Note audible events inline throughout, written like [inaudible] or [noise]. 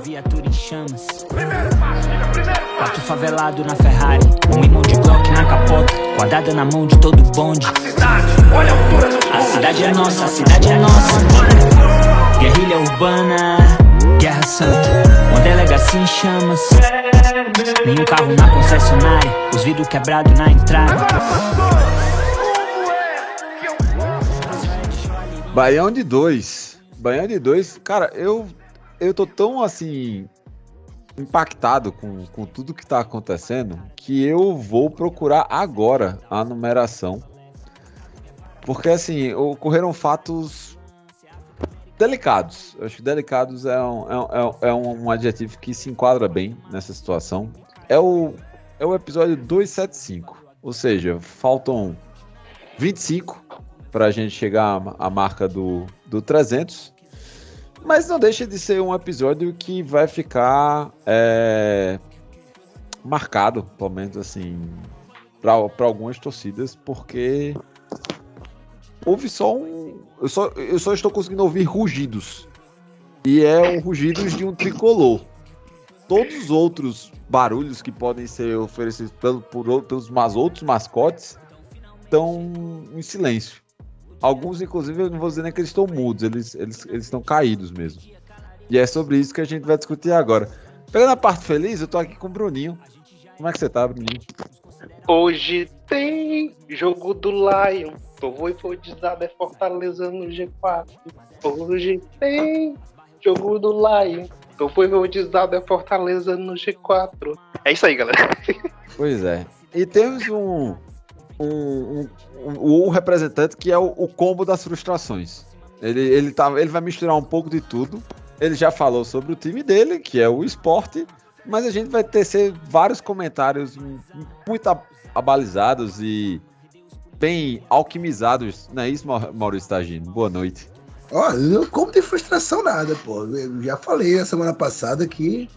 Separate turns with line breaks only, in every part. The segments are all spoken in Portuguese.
Viatura em chamas. Quarto favelado na Ferrari. Um imã de Glock na capota. Quadrada na mão de todo bonde. A cidade é nossa, a cidade é nossa. Guerrilha urbana, guerra santa. Uma delegacia em chamas. Nenhum carro na concessionária. Os vidros quebrados na entrada.
Baião de dois. Baião de dois. Cara, eu, eu tô tão assim. impactado com, com tudo que tá acontecendo que eu vou procurar agora a numeração. Porque assim, ocorreram fatos delicados. Eu acho que delicados é um, é, um- é um, adjetivo que se enquadra bem nessa situação. É o, é o episódio 275. Ou seja, faltam 25 para a gente chegar à- à marca do, do 300. Mas não deixa de ser um episódio que vai ficar é, marcado, pelo menos assim, para algumas torcidas, porque houve só um. Eu só, eu só estou conseguindo ouvir rugidos. E é o rugidos de um tricolor. Todos os outros barulhos que podem ser oferecidos pelo, por, mas, outros mascotes estão em silêncio. Alguns, inclusive, eu não vou dizer nem que eles estão mudos, eles, eles, eles estão caídos mesmo. E é sobre isso que a gente vai discutir agora. Pegando a parte feliz, eu tô aqui com o Bruninho. Como é que você tá, Bruninho?
Hoje tem jogo do Lion. Tô voivodizado é Fortaleza no G4. Hoje tem jogo do Lion. Tô voivodizado é Fortaleza no G4. É isso aí, galera.
Pois é. E temos um. Um, um, um- o representante que é o, o combo das frustrações. Ele, ele, tá, ele vai misturar um pouco de tudo. Ele já falou sobre o time dele, que é o esporte, mas a gente vai tecer vários comentários muito ab- abalizados e bem alquimizados. Não é isso, Mau- Maurício Tagino? Boa noite.
Ó, não como de frustração nada, pô. Eu já falei a semana passada que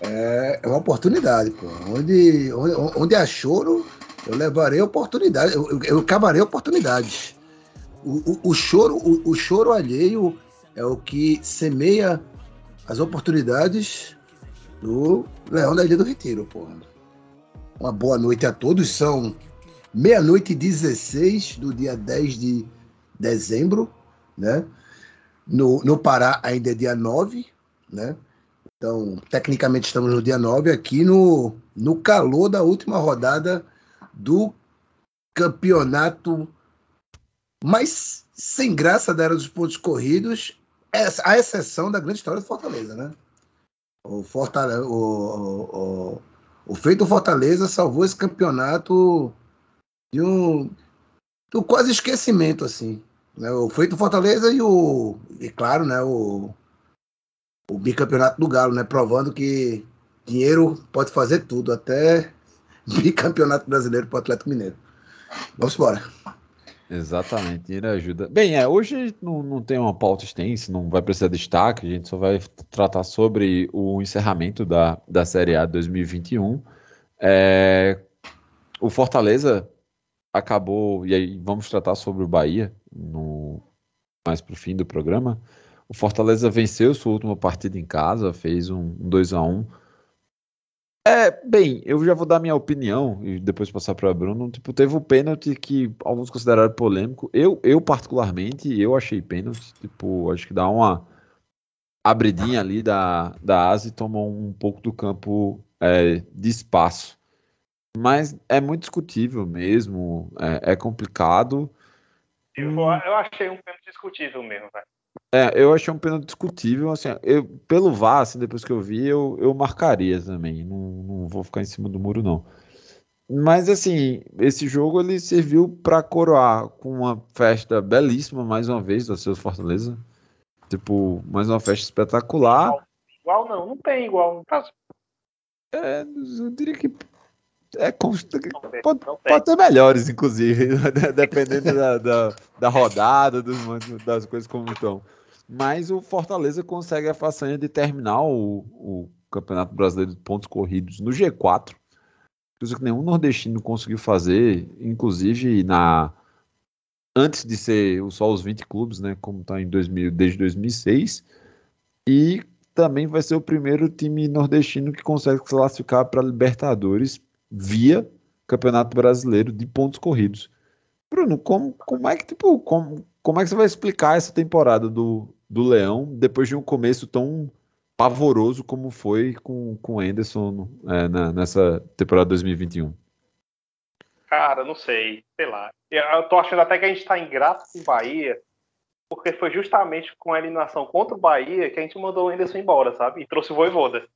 é, é uma oportunidade, pô. Onde, onde, onde há choro, eu levarei oportunidade, eu, eu, eu acabarei oportunidades. O, o, o choro, o, o choro alheio é o que semeia as oportunidades do Leão da Ilha do Retiro, pô. Uma boa noite a todos. São meia-noite e 16 do dia 10 de dezembro, né? No, no Pará ainda é dia 9, né? Então, tecnicamente estamos no dia 9 aqui no, no calor da última rodada do campeonato mais sem graça da era dos pontos corridos, a exceção da grande história do Fortaleza, né? O, Fortaleza, o, o, o, o feito Fortaleza salvou esse campeonato de um do quase esquecimento, assim né, o feito Fortaleza e o e claro né o, o bicampeonato do Galo né provando que dinheiro pode fazer tudo até bicampeonato brasileiro para o Atlético Mineiro vamos embora
Exatamente, ele ajuda. Bem, é, hoje não, não tem uma pauta extensa, não vai precisar de destaque, a gente só vai tratar sobre o encerramento da, da Série A 2021. É, o Fortaleza acabou, e aí vamos tratar sobre o Bahia no, mais para o fim do programa. O Fortaleza venceu sua última partida em casa, fez um, um 2 a 1 É, bem, eu já vou dar minha opinião e depois passar para Bruno. Tipo, teve um pênalti que alguns consideraram polêmico. Eu, eu particularmente, eu achei pênalti. Tipo, acho que dá uma abridinha ali da, da asa e tomou um pouco do campo é, de espaço. Mas é muito discutível mesmo, é, é complicado.
Eu, eu achei um pênalti discutível mesmo, velho.
É, eu achei um pênalti discutível, assim, eu, pelo VAR, assim, depois que eu vi, eu, eu marcaria também, não, não vou ficar em cima do muro, não. Mas assim, esse jogo ele serviu para coroar com uma festa belíssima mais uma vez do seu Fortaleza. Tipo, mais uma festa espetacular.
Igual não, não tem igual. Tá,
É, eu diria que é pode, pode ter melhores, inclusive, [laughs] dependendo da, da, da rodada, dos, das coisas como estão. Mas o Fortaleza consegue a façanha de terminar o, o Campeonato Brasileiro de Pontos Corridos no G4, coisa que nenhum nordestino conseguiu fazer, inclusive na antes de ser só os 20 clubes, né, como está em 2000, desde 2006, e também vai ser o primeiro time nordestino que consegue se classificar para Libertadores via Campeonato Brasileiro de pontos corridos. Bruno, como, como é que tipo, como, como é que você vai explicar essa temporada do, do Leão depois de um começo tão pavoroso como foi com, com Anderson é, na- nessa temporada 2021?
Cara, não sei, sei lá. Eu, eu tô achando até que a gente tá ingrato com o Bahia, porque foi justamente com a eliminação contra o Bahia que a gente mandou o Anderson embora, sabe? E trouxe o Voivoda.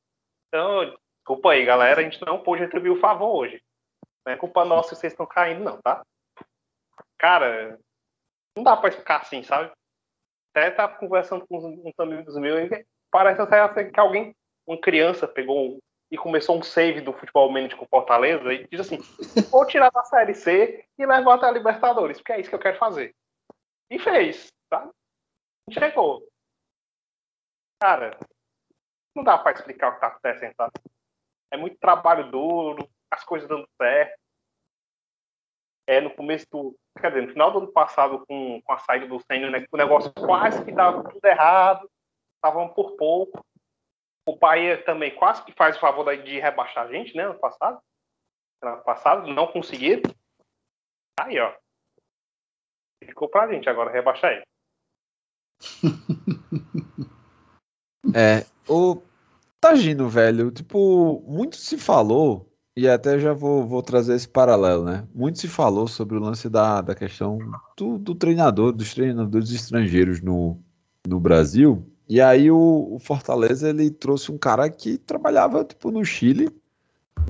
Então, desculpa aí, galera, a gente não pôde retribuir o favor hoje. Não é culpa nossa se vocês estão caindo, não, tá? Cara, não dá pra explicar assim, sabe? Até tava conversando com uns, uns amigos meus e parece até que alguém, uma criança, pegou um- e começou um save do futebol manager com Fortaleza e diz assim: [laughs] vou tirar da Série C e levar até a Libertadores, porque é isso que eu quero fazer. E fez, tá? Chegou. Cara, não dá pra explicar o que tá acontecendo, tá? É muito trabalho duro, as coisas dando certo. É, no começo do. Quer dizer, no final do ano passado, com, com a saída do Senna, né, o negócio quase que dava tudo errado, estavam por pouco. O Bahia também quase que faz o favor de rebaixar a gente, né, ano passado. Ano passado, não conseguiram. Aí, ó. Ficou pra gente agora rebaixar ele. [laughs]
É, o Tagino, velho, tipo, muito se falou, e até já vou, vou trazer esse paralelo, né? Muito se falou sobre o lance da, da questão do, do treinador, dos treinadores estrangeiros no, no Brasil. E aí o, o Fortaleza, ele trouxe um cara que trabalhava, tipo, no Chile,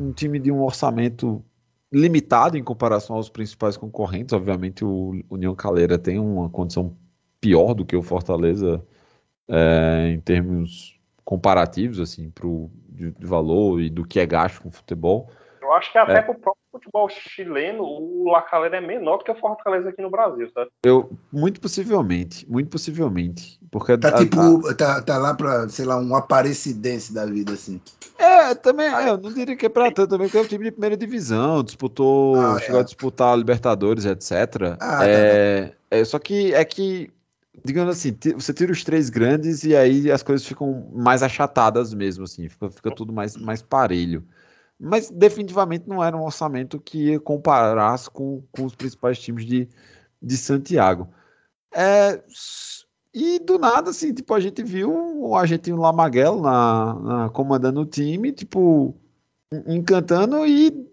um time de um orçamento limitado em comparação aos principais concorrentes. Obviamente o União Calera tem uma condição pior do que o Fortaleza é, em termos comparativos, assim, pro, de, de valor e do que é gasto com futebol.
Eu acho que até
É.
pro próprio futebol chileno, o Lacalera é menor do que o Fortaleza aqui no Brasil, sabe?
Eu, muito possivelmente, muito possivelmente, porque
Tá
a-
tipo, tá, tá lá pra, sei lá, um aparecidense da vida, assim.
É, também, é, eu não diria que é pra tanto também, porque é um time de primeira divisão, disputou,
Ah,
chegou
é.
a disputar a Libertadores, etc.
Ah,
é, é, só que é que, digamos assim, você tira os três grandes e aí as coisas ficam mais achatadas mesmo, assim, fica, fica tudo mais, mais parelho. Mas definitivamente não era um orçamento que comparasse com, com os principais times de, de Santiago. É, e do nada, assim, tipo, a gente viu o argentino Lamaguel na, na- comandando o time, tipo, en- encantando e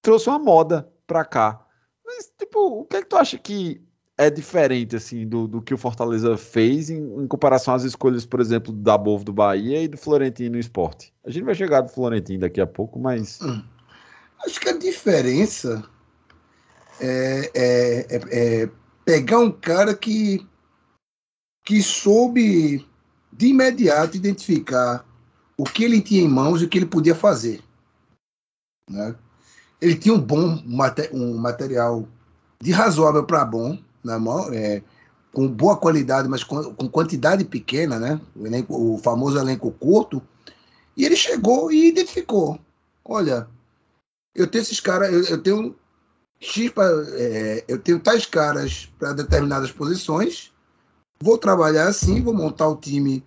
trouxe uma moda pra cá. Mas, tipo, o que é que tu acha que é diferente, assim, do, do que o Fortaleza fez em, em comparação às escolhas, por exemplo, da Bovo do Bahia e do Florentino no esporte? A gente vai chegar do Florentino daqui a pouco, mas.
Acho que a diferença é, é- é- é pegar um cara que, que soube de imediato identificar o que ele tinha em mãos e o que ele podia fazer. né? Ele tinha um bom um material de razoável para bom na mão, é, com boa qualidade, mas com, com quantidade pequena, né? O, elenco- o famoso elenco curto. E ele chegou e identificou. Olha, eu tenho esses caras, eu, eu tenho X pra, é, eu tenho tais caras para determinadas posições. Vou trabalhar assim, vou montar o time.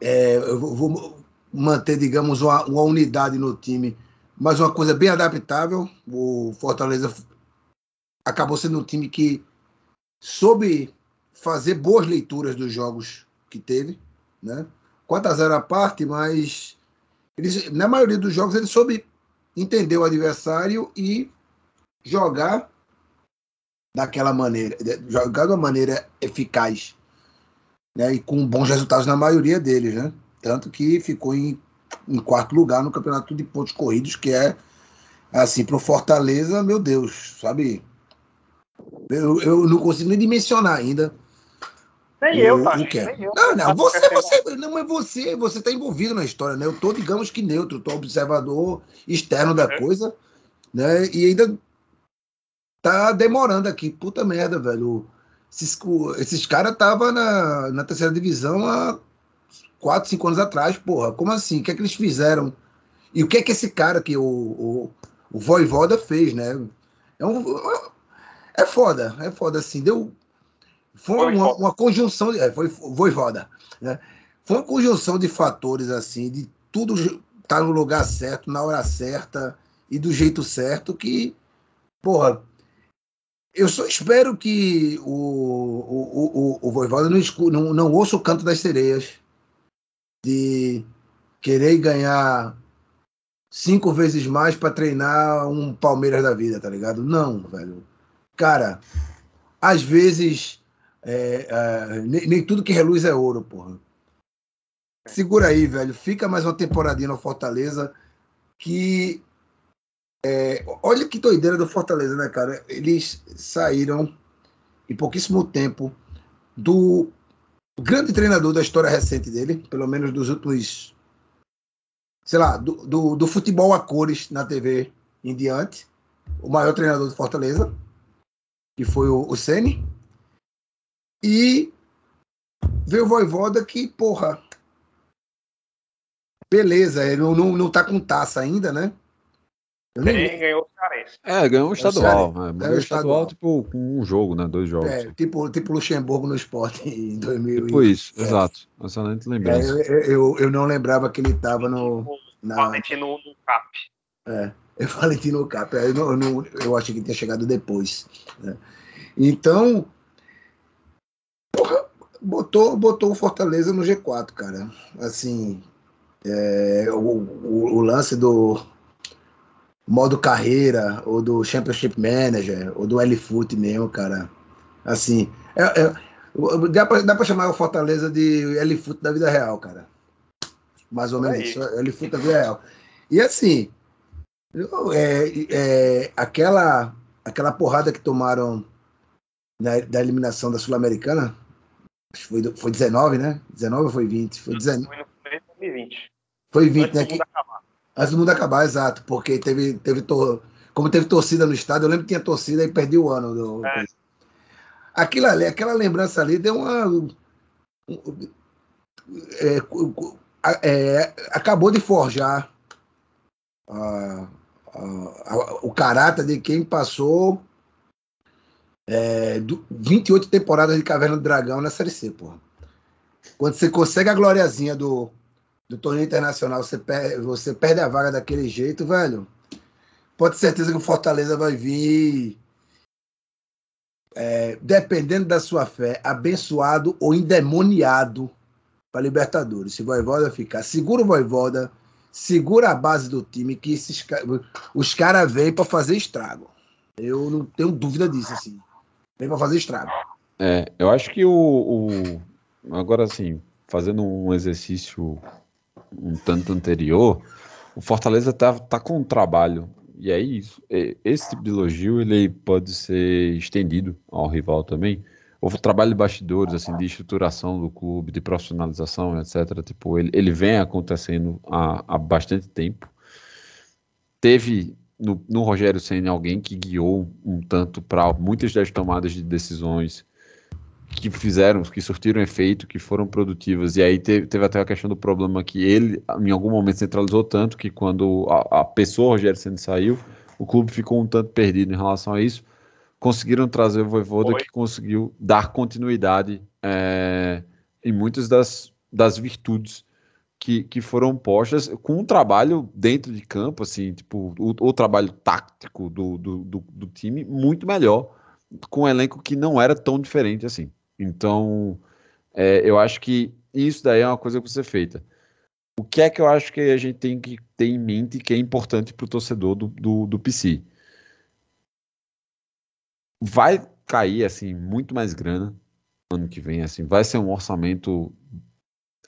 é, eu vou, manter, digamos, uma, uma unidade no time, mas uma coisa bem adaptável. O Fortaleza acabou sendo um time que soube fazer boas leituras dos jogos que teve, né? 4 a 0 à parte, mas na maioria dos jogos ele soube entender o adversário e jogar daquela maneira, jogar de uma maneira eficaz, né? E com bons resultados na maioria deles, né? Tanto que ficou em, em quarto lugar no campeonato de pontos corridos, que é assim, pro Fortaleza, meu Deus, sabe? Eu, eu não consigo nem dimensionar ainda.
Nem eu,
o-
tá?
o que é.
Nem eu.
Não, não, você, você, não, mas você, você tá envolvido na história, né? Eu tô, digamos que neutro, tô observador externo da
Uhum.
coisa, né? E ainda tá demorando aqui. Puta merda, velho. Esses, esses caras estavam na, na terceira divisão há 4, 5 anos atrás, porra. Como assim? O que é que eles fizeram? E o que é que esse cara que o, o, o Voivoda fez, né? É, um, é foda, é foda, assim. Deu. Foi uma, uma conjunção. de- É, foi Voivoda, né? Foi uma conjunção de fatores, assim, de tudo tá no lugar certo, na hora certa e do jeito certo que, porra, eu só espero que o, o, o, o, o Voivoda não, escu- não, não ouça o canto das sereias de querer ganhar cinco vezes mais para treinar um Palmeiras da vida, tá ligado? Não, velho. Cara, às vezes é, é, nem, nem tudo que reluz é ouro, porra. Segura aí, velho. Fica mais uma temporadinha no Fortaleza que é, olha que doideira do Fortaleza, né, cara? Eles saíram em pouquíssimo tempo do grande treinador da história recente dele, pelo menos dos últimos, sei lá, do, do, do futebol a cores na TV em diante, o maior treinador do Fortaleza, que foi o, o Ceni, e veio o Voivoda que, porra, beleza, ele não, não, não tá com taça ainda, né?
Ele ganhou o Cearense.
É, ganhou um estadual.
Sério?
É,
Ganhou o
estadual,
estadual.
tipo, com um jogo, né? Dois jogos.
é, tipo, tipo Luxemburgo no esporte em 2000.
Tipo isso,
é.
exato. Excelente
É,
lembrança.
eu, eu, eu não lembrava que ele estava no.
O
Na,
Valentino no CAP.
eu falei no Cap, eu, não, eu, não- eu achei que tinha chegado depois. né? Então, porra, botou, botou o Fortaleza no G4, cara. Assim, é, o, o, o lance do modo carreira, ou do Championship Manager, ou do L-Foot mesmo, cara. Assim, é, é, dá, pra, dá pra chamar o Fortaleza de L-Foot da vida real, cara. Mais ou menos isso, L-Foot da vida real. E assim, é, é, aquela, aquela porrada que tomaram na- da eliminação da Sul-Americana, acho que foi, foi 19, né? 19 ou foi 20? Foi 19.
Foi no começo de 2020.
Foi 20,
Antes
né?
do
Que,
mundo acabar.
antes do mundo acabar, exato. Porque teve, teve tor- como teve torcida no estádio, eu lembro que tinha torcida e perdi o ano. Do,
É.
Aquilo ali, aquela lembrança ali deu uma. é, é, acabou de forjar a- o caráter de quem passou é, do- 28 temporadas de Caverna do Dragão na Série C, porra. Quando você consegue a gloriazinha do, do torneio internacional, você, per- você perde a vaga daquele jeito, velho. Pode ter certeza que o Fortaleza vai vir, é, dependendo da sua fé, abençoado ou endemoniado para Libertadores. Se Voivoda ficar, segura o Voivoda, segura a base do time, que esses, os caras vêm para fazer estrago. Eu não tenho dúvida disso, assim. Vem para fazer estrago.
É, eu acho que o, o- Agora, assim, fazendo um exercício um tanto anterior, o Fortaleza tá, tá com um trabalho. E é isso. é- Esse tipo de elogio ele pode ser estendido ao rival também. O trabalho de bastidores, assim, de estruturação do clube, de profissionalização, etc. Tipo, ele, ele vem acontecendo há, há bastante tempo. Teve no, no Rogério Senna alguém que guiou um tanto para muitas das tomadas de decisões que fizeram, que surtiram efeito, que foram produtivas. E aí teve, teve até a questão do problema que ele, em algum momento, centralizou tanto que quando a, a pessoa Rogério Senna saiu, o clube ficou um tanto perdido em relação a isso. Conseguiram trazer o Voivoda
Foi.
que conseguiu dar continuidade é, em muitas das, das virtudes que, que foram postas com um trabalho dentro de campo, assim, tipo, o, o trabalho tático do, do, do, do time muito melhor, com um elenco que não era tão diferente assim. Então, é, eu acho que isso daí é uma coisa que precisa ser feita. O que é que eu acho que a gente tem que ter em mente que é importante para o torcedor do, do, do PC? Vai cair, assim, muito mais grana ano que vem, assim, vai ser um orçamento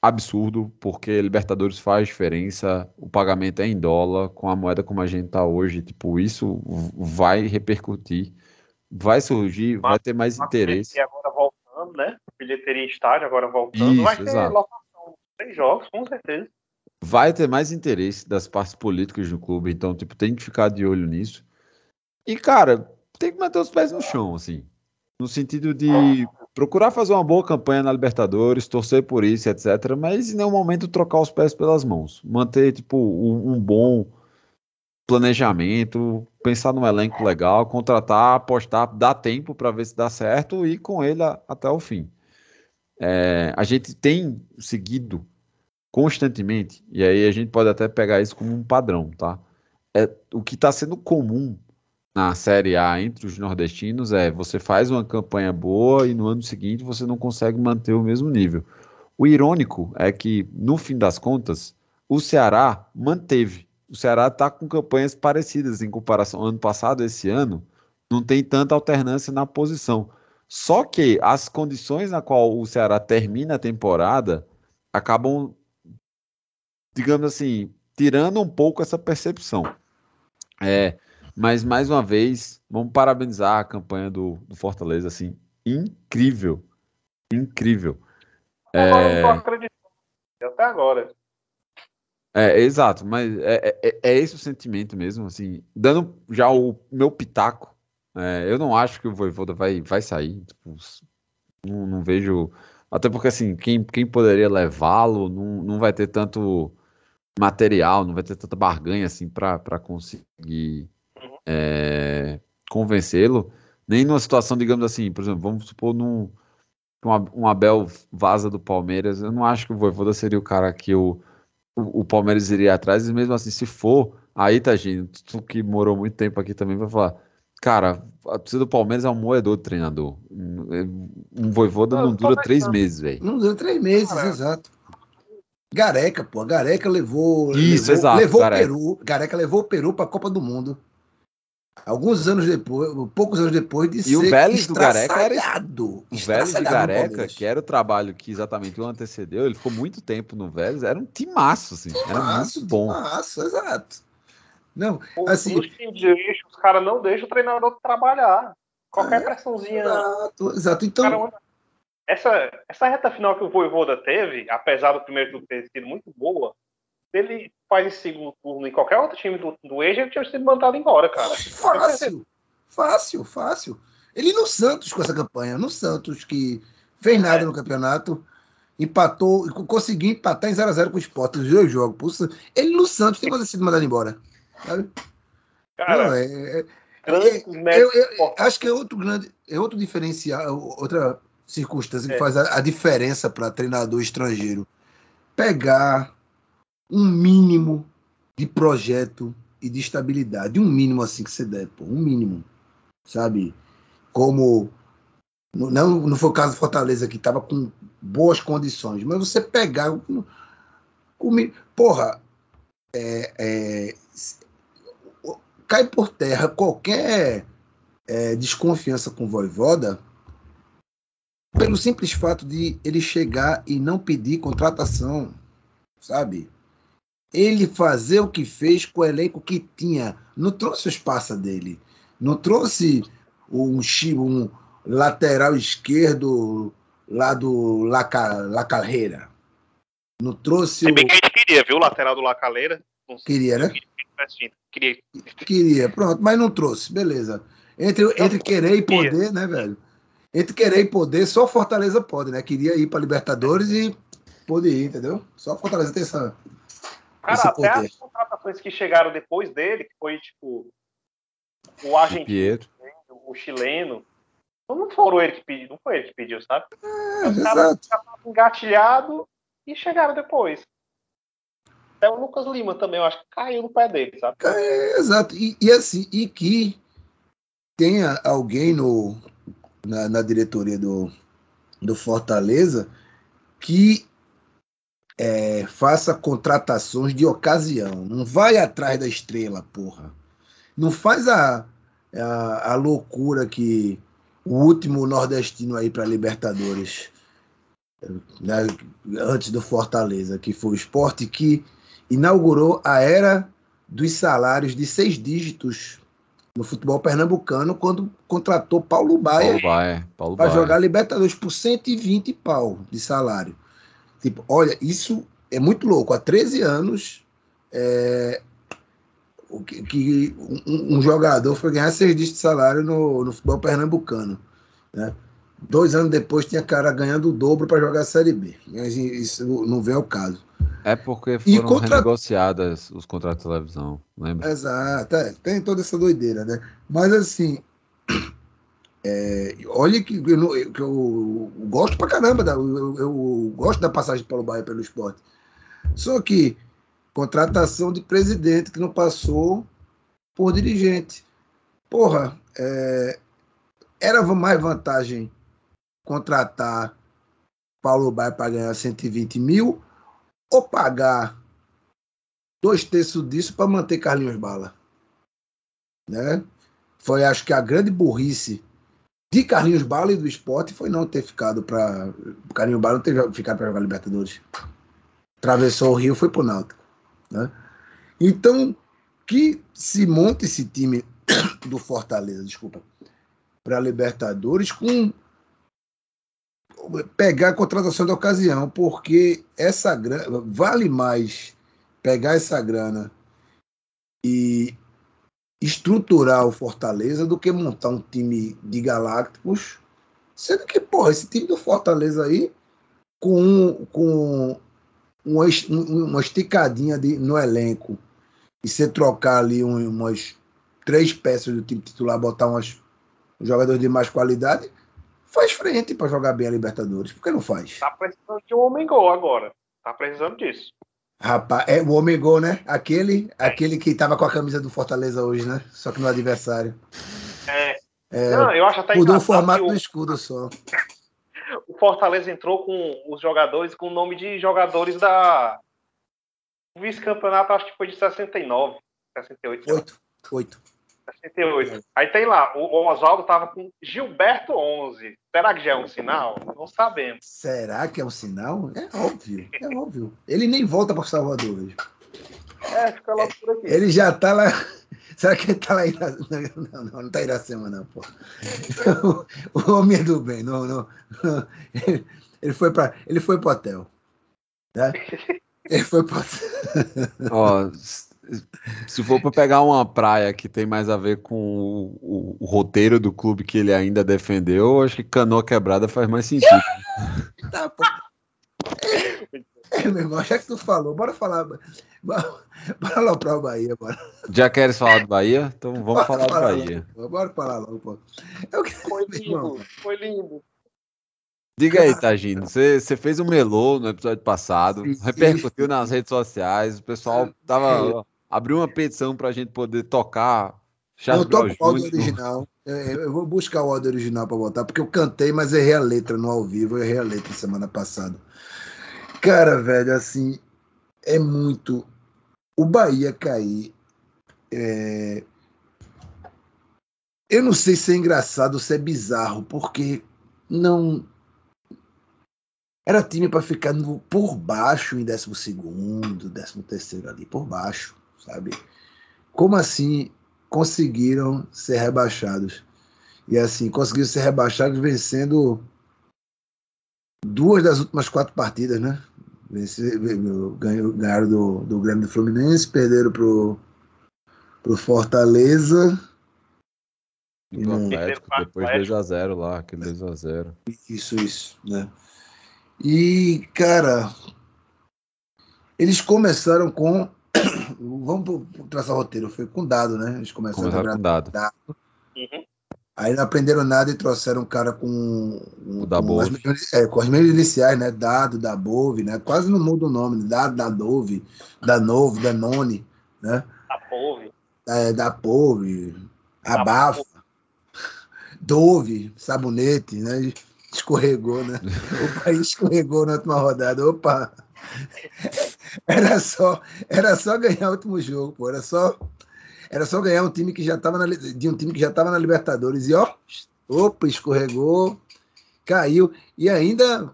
absurdo, porque Libertadores faz diferença, o pagamento é em dólar, com a moeda como a gente tá hoje, tipo, isso vai repercutir, vai surgir, vai ter mais interesse.
E agora voltando, né? Bilheteria estádio, agora voltando.
Isso,
vai ter
exato.
lotação. Três jogos, com certeza.
vai ter mais interesse das partes políticas do clube, então, tipo, tem que ficar de olho nisso. E, cara, tem que manter os pés no chão, assim, no sentido de procurar fazer uma boa campanha na Libertadores, torcer por isso, etc, mas em nenhum momento trocar os pés pelas mãos. Manter, tipo, um, um bom planejamento, pensar num elenco legal, contratar, apostar, dar tempo para ver se dá certo e ir com ele a- até o fim. É, a gente tem seguido constantemente, e aí a gente pode até pegar isso como um padrão, tá? É, o que está sendo comum na Série A entre os nordestinos é você faz uma campanha boa e no ano seguinte você não consegue manter o mesmo nível. O irônico é que, no fim das contas, o Ceará manteve. O Ceará está com campanhas parecidas em comparação ao ano passado, esse ano, não tem tanta alternância na posição. Só que as condições na qual o Ceará termina a temporada acabam digamos assim, tirando um pouco essa percepção. É, mas mais uma vez, vamos parabenizar a campanha do, do Fortaleza, assim, incrível, incrível.
Agora eu não tô acreditando. Até agora.
É, exato, mas é, é, é esse o sentimento mesmo, assim, dando já o meu pitaco, é, eu não acho que o Voivoda vai, vai sair, tipo, não, não vejo, até porque assim, quem, quem poderia levá-lo não, não vai ter tanto material, não vai ter tanta barganha assim para conseguir é, convencê-lo, nem numa situação, digamos assim, por exemplo, vamos supor num, um, um Abel vaza do Palmeiras, eu não acho que o Voivoda seria o cara que o, o, o Palmeiras iria atrás, e mesmo assim, se for, aí tá, gente, tu que morou muito tempo aqui também vai falar, cara, a torcida do Palmeiras é um moedor de treinador, um Voivoda não dura três meses, velho.
Não dura três meses,
Caramba.
exato. Gareca, pô. Gareca levou.
Isso,
levou,
exato,
Levou
Gareca.
o Peru. Gareca levou o Peru pra Copa do Mundo. Alguns anos depois, poucos anos depois de
E o
ser
Vélez do Gareca era-. O Vélez
no
Gareca, que era o trabalho que exatamente o antecedeu, ele ficou muito tempo no Vélez, era um timaço, assim, era
Timaço,
muito bom.
timaço, exato. Não,
O-
Assim-
Nos times de eixo, os caras não deixam o treinador trabalhar. Qualquer pressãozinha.
exato, exato. Então,
cara essa, essa reta final que o Voivoda teve, apesar do primeiro turno ter sido muito boa, ele faz esse segundo turno em qualquer outro time do, do eixo, ele tinha sido mandado embora, cara.
fácil, fácil, fácil. Ele no Santos com essa campanha, no Santos que fez nada no campeonato, empatou, conseguiu empatar em 0x0 com o Sport, os dois jogos. Ele no Santos tem que ter sido mandado embora. Sabe?
Cara,
Não, é, é-
grandes
eu, eu-
esportivos.
acho que é outro grande, é outro diferencial, outra circunstância que
É.
faz a, a diferença para treinador estrangeiro. Pegar um mínimo de projeto e de estabilidade, um mínimo assim que você der, pô, um mínimo, sabe? Como não, não foi o caso do Fortaleza que estava com boas condições, mas você pegar o, porra, é, é, cai por terra qualquer é, desconfiança com o Voivoda pelo simples fato de ele chegar e não pedir contratação, sabe? Ele fazer o que fez com o elenco que tinha, não trouxe os passos dele, não trouxe um, um lateral esquerdo lá do Laca, La Carreira, não trouxe
Se
o
bem que a gente queria, viu? O lateral do Lacaleira. Não sei
Queria, né?
Queria.
Queria, pronto, mas não trouxe, beleza. Entre, entre querer e poder, né, velho? Entre querer e poder, só Fortaleza pode, né? Queria ir para Libertadores e pôde ir, entendeu? Só Fortaleza tem essa.
Cara,
Esse
até
poder.
as contratações que chegaram depois dele, que foi tipo o argentino,
Pietro.
o chileno, não foram ele que pediu, não foi ele que pediu, sabe?
É,
Os caras estavam engatilhados e chegaram depois. Até o Lucas Lima também, eu acho que caiu no pé dele, sabe?
É, exato. E, e assim, e que tenha alguém no, na, na diretoria do, do Fortaleza que é, faça contratações de ocasião. Não vai atrás da estrela, porra. Não faz a, a, a loucura que o último nordestino aí para Libertadores né, antes do Fortaleza, que foi o esporte que inaugurou a era dos salários de seis dígitos no futebol pernambucano quando contratou Paulo Baia para jogar Libertadores por 120 pau de salário. Tipo, olha, isso é muito louco. Há 13 anos, é, o que, que um, um, jogador foi ganhar seis dígitos de salário no, no futebol pernambucano. Né? Dois anos depois tinha cara ganhando o dobro para jogar a Série B. Mas isso não vem ao caso.
É porque foram contra... renegociadas os contratos de televisão, lembra?
Exato, é, tem toda essa doideira, né? Mas assim, é, olha que eu, que eu, gosto pra caramba, da, eu, eu, gosto da passagem de Paulo Baia pelo esporte. Só que contratação de presidente que não passou por dirigente. Porra, é, era mais vantagem contratar Paulo Baia para ganhar 120 mil ou pagar dois terços disso para manter Carlinhos Bala. Né? Foi, acho que, a grande burrice de Carlinhos Bala e do esporte foi não ter ficado para. Carlinhos Bala não ter ficado para jogar Libertadores. Atravessou o Rio foi pro Náutico. Né? Então, que se monte esse time [coughs] do Fortaleza, desculpa, para Libertadores com pegar a contratação da ocasião, porque essa grana vale mais pegar essa grana e estruturar o Fortaleza do que montar um time de galácticos. Sendo que, porra, esse time do Fortaleza aí, com, com uma, uma esticadinha de, no elenco, e você trocar ali um, umas três peças do time titular, botar umas, um jogadores de mais qualidade, faz frente para jogar bem a Libertadores. Por que não faz?
Tá precisando de um homem gol agora. Tá precisando disso.
Rapaz, é o homem gol, né? Aquele, é. aquele que tava com a camisa do Fortaleza hoje, né? Só que no adversário.
É. é não, eu acho até
Mudou o formato o... do escudo só. [laughs]
O Fortaleza entrou com os jogadores com o nome de jogadores da. O vice-campeonato, acho que foi de 69, 68.
8. 8.
68. Aí tem lá, o Oswaldo tava com Gilberto 11. Será que já é um sinal? Não sabemos.
Será que é um sinal? É óbvio, é óbvio. Ele nem volta para Salvador hoje.
É, fica logo por aqui.
Ele já tá lá. [laughs] Será que ele tá lá em Não, não, não tá em Iracema, não, pô. [laughs] O homem é do bem, não, não. não. [laughs] Ele foi para ele foi pro hotel. Né? Ele foi pro hotel.
Ó, se for para pegar uma praia que tem mais a ver com o, o, o, roteiro do clube que ele ainda defendeu, acho que canoa quebrada faz mais sentido. [laughs] tá, pô. [laughs]
É, meu irmão, já que tu falou, bora falar. Bora, bora lá pra o Bahia, bora.
Já queres falar do Bahia? Então vamos bora falar, falar do Bahia.
Logo, bora falar logo, pô. Eu,
foi lindo, foi lindo.
Diga aí, Tagino, você, você fez um melô no episódio passado, sim, repercutiu sim. nas redes sociais, o pessoal tava abriu uma petição para a gente poder tocar.
Charles eu toco o áudio original. Eu vou buscar o áudio original para botar, porque eu cantei, mas errei a letra no ao vivo, eu errei a letra semana passada. Cara, velho, assim, é muito. O Bahia cair. É... Eu não sei se é engraçado ou se é bizarro, porque não. Era time para ficar no, por baixo em 12 segundo, 13 terceiro ali, por baixo sabe? Como assim conseguiram ser rebaixados? E assim, conseguiram ser rebaixados vencendo duas das últimas quatro partidas, né? Ganharam do, do Grêmio do Fluminense, perderam pro, pro Fortaleza.
E do Atlético, depois 2x0 lá, aquele 2x0.
Isso, isso, né? E, cara, eles começaram com Vamos traçar o roteiro. Foi com dado, né? Eles começaram
Começaram com dado. dado.
Uhum. Aí não aprenderam nada e trouxeram um cara com,
o da com,
as, é, com as mesmas iniciais, né? Dado, da Bove, né? Quase não muda o nome. Né? Dado, da Dove, da Novo, da None, né?
Da Pove.
É, da Pove, Abafa, Dove, Sabonete, né? Escorregou, né? [laughs] O país escorregou na última rodada. Opa! [laughs] Era só, era só ganhar o último jogo, pô. Era só, era só ganhar um time que já estava de um time que já estava na Libertadores. E ó, opa, escorregou, caiu. E ainda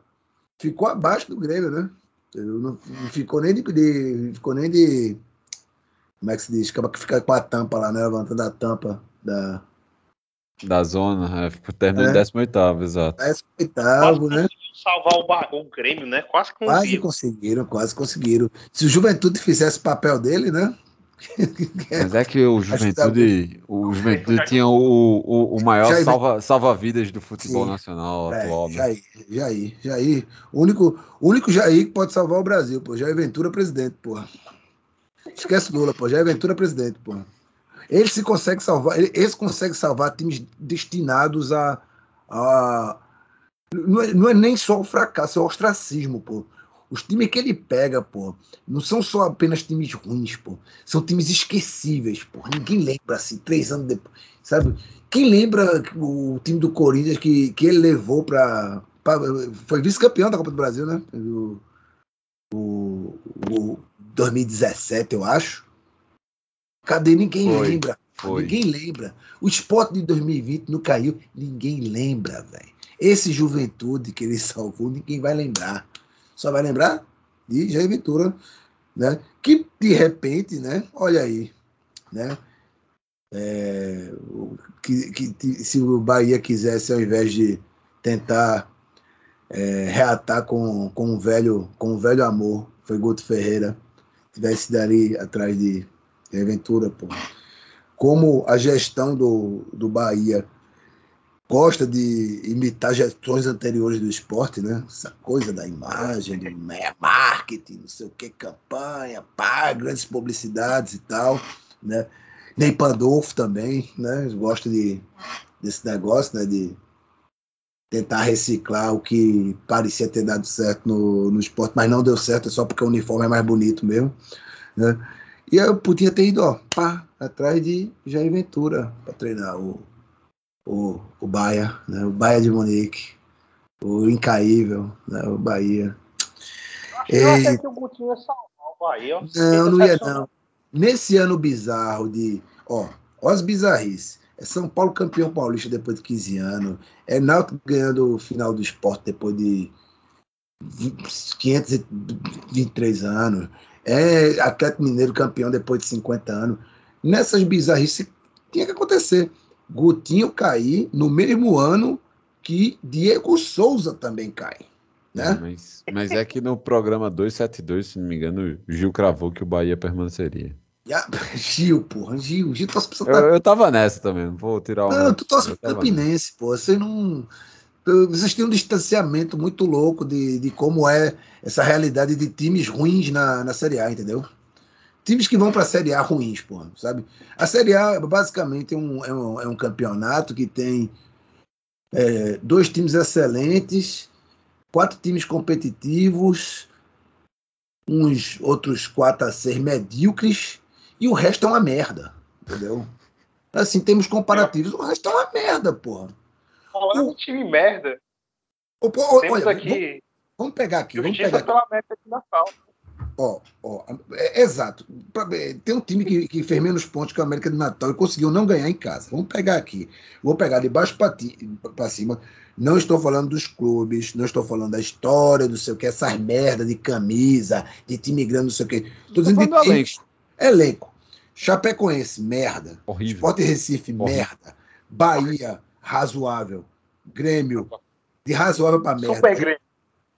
ficou abaixo do Grêmio, né? Não, não ficou nem de, de, ficou nem de como é que se diz? Acaba que fica com a tampa lá, né? Levantando a tampa da
da zona, é, terminou é. 18, exato.
18, né?
Salvar o, bar, o Grêmio, né? Quase conseguiram.
Quase conseguiram, quase conseguiram. Se o Juventude fizesse o papel dele, né?
Mas é que o [laughs] Juventude, o Juventude tinha o, o, o maior salva-vidas salva do futebol Sim. nacional é, atual. Né?
Jair, Jair, Jair. O único, o único Jair que pode salvar o Brasil, pô. Jair Ventura presidente, porra. Esquece Lula, pô. Jair Ventura presidente, porra. Ele se consegue salvar, esse consegue salvar times destinados a. a não, é, não é nem só o fracasso, é o ostracismo, pô. Os times que ele pega, pô, não são só apenas times ruins, pô. São times esquecíveis, pô. Ninguém lembra assim, três anos depois. Sabe? Quem lembra o time do Corinthians que, que ele levou para. Foi vice-campeão da Copa do Brasil, né? O, o, o 2017, eu acho. Cadê? Ninguém foi, lembra. Foi. Ninguém lembra. O esporte de 2020 não caiu, ninguém lembra, velho. Esse juventude que ele [laughs] salvou, ninguém vai lembrar. Só vai lembrar de Jair Ventura, né? Que de repente, né? Olha aí, né? É, que, que, se o Bahia quisesse, ao invés de tentar é, reatar com, com um velho com um velho amor, foi Guto Ferreira, tivesse dali atrás de Ventura, pô. Como a gestão do, do Bahia gosta de imitar gestões anteriores do esporte, né? Essa coisa da imagem, de marketing, não sei o que, campanha, pá, grandes publicidades e tal, né? Nem Pandolfo também, né? Gosta de, desse negócio, né? De tentar reciclar o que parecia ter dado certo no, no esporte, mas não deu certo, é só porque o uniforme é mais bonito mesmo, né? E eu podia ter ido, ó, pá, atrás de Jair Ventura para treinar o, o, o Baia, né? o Baia de Monique, o Incaível, né? o Bahia.
Acho e... que o Gutinho ia salvar o Bahia.
Não, não ia não. Nesse ano bizarro de, ó, ó as bizarrices. É São Paulo campeão paulista depois de 15 anos. É Náutico ganhando o final do esporte depois de 523 anos é Atlético Mineiro campeão depois de 50 anos. Nessas bizarrices tinha que acontecer. Gutinho cair no mesmo ano que Diego Souza também cai. Né?
Mas, mas é que no programa 272, se não me engano, o Gil cravou que o Bahia permaneceria. [laughs]
Gil, porra, Gil, Gil
pro eu, eu tava nessa também, não vou tirar o.
Não, tu torce pro Campinense, pô. Você não vocês têm um distanciamento muito louco de, de como é essa realidade de times ruins na, na Série A, entendeu? Times que vão para a Série A ruins, pô, sabe? A Série A basicamente é um, é um, é um campeonato que tem é, dois times excelentes, quatro times competitivos, uns outros quatro a seis medíocres, e o resto é uma merda, entendeu? Assim, temos comparativos, o resto é uma merda, porra.
Falando em time merda.
Ô, pô, temos olha, aqui. Vamos pegar aqui. Vamos pegar aqui.
pela América de Natal.
Ó, ó, é, exato. Tem um time que, que fez menos pontos que a América de Natal e conseguiu não ganhar em casa. Vamos pegar aqui. Vou pegar de baixo para cima. Não estou falando dos clubes, não estou falando da história, do sei o que, essas merda de camisa, de time grande, não sei o que. Estou dizendo de elenco. elenco. Chapecoense, merda.
Horrível.
Sport Recife, Horrível. merda. Bahia, razoável. Grêmio, de razoável para merda.
Super Grêmio.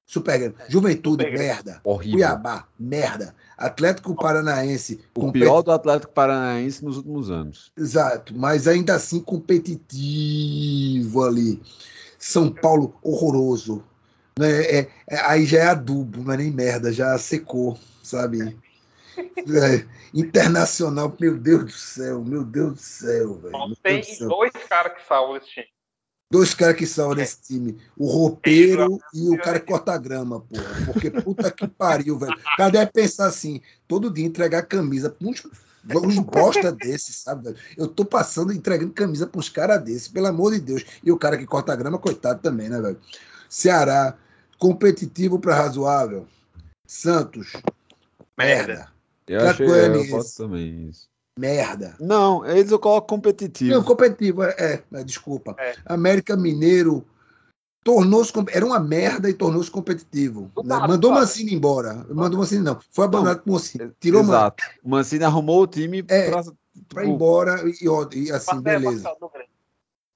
Super Grêmio. Juventude, Super merda.
Horrível.
Cuiabá, merda. Atlético Paranaense.
O compet... pior do Atlético Paranaense nos últimos anos.
Exato, mas ainda assim competitivo ali. São Paulo, horroroso. Né? É, é, aí já é adubo, não é nem merda, já secou, sabe? [laughs] É, internacional, meu Deus do céu, meu Deus do céu, velho.
Tem dois caras que salvam esse time.
Dois caras que salvam nesse time. O roupeiro e o cara que corta grama, porra. Porque puta que pariu, velho. Cadê é pensar assim, todo dia entregar camisa pra uns, uns bosta desses, sabe, velho? Eu tô passando entregando camisa pra uns caras desses, pelo amor de Deus. E o cara que corta grama, coitado também, né, velho? Ceará, competitivo para razoável. Santos, merda. merda.
Eu achei, eu também isso.
Merda.
Não, eles eu coloco competitivo.
Não, competitivo, é, é, é desculpa. É. América Mineiro, tornou-se era uma merda e tornou-se competitivo. Né?
nada,
Mandou
cara.
Mancini embora. Mandou Mancini não. Foi abandonado por Mancini. Tirou Mancini
Exato. O Mancini arrumou o time
É,
pra,
pra
tipo,
ir embora e, e assim, beleza.
rebaixado do Grêmio.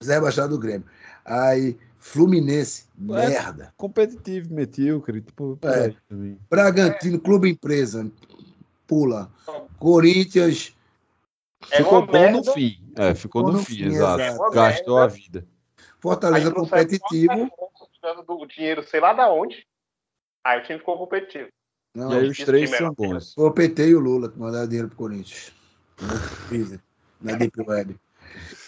Zé Baixado do Grêmio. Aí, Fluminense,
É.
merda.
competitivo, medíocre, tipo,
É. Bragantino, Clube Empresa, pula. Corinthians,
ficou
uma
bom
merda.
no fim. É, ficou
Ficou
no,
no
fim,
fim,
exato.
exato.
É
Gastou
merda.
a vida.
Fortaleza competitivo.
tirando do dinheiro, sei lá da onde. Aí o time ficou competitivo.
Não,
e aí os três são bons.
Foi o PT e o Lula que mandaram dinheiro pro Corinthians. Na Deep Web.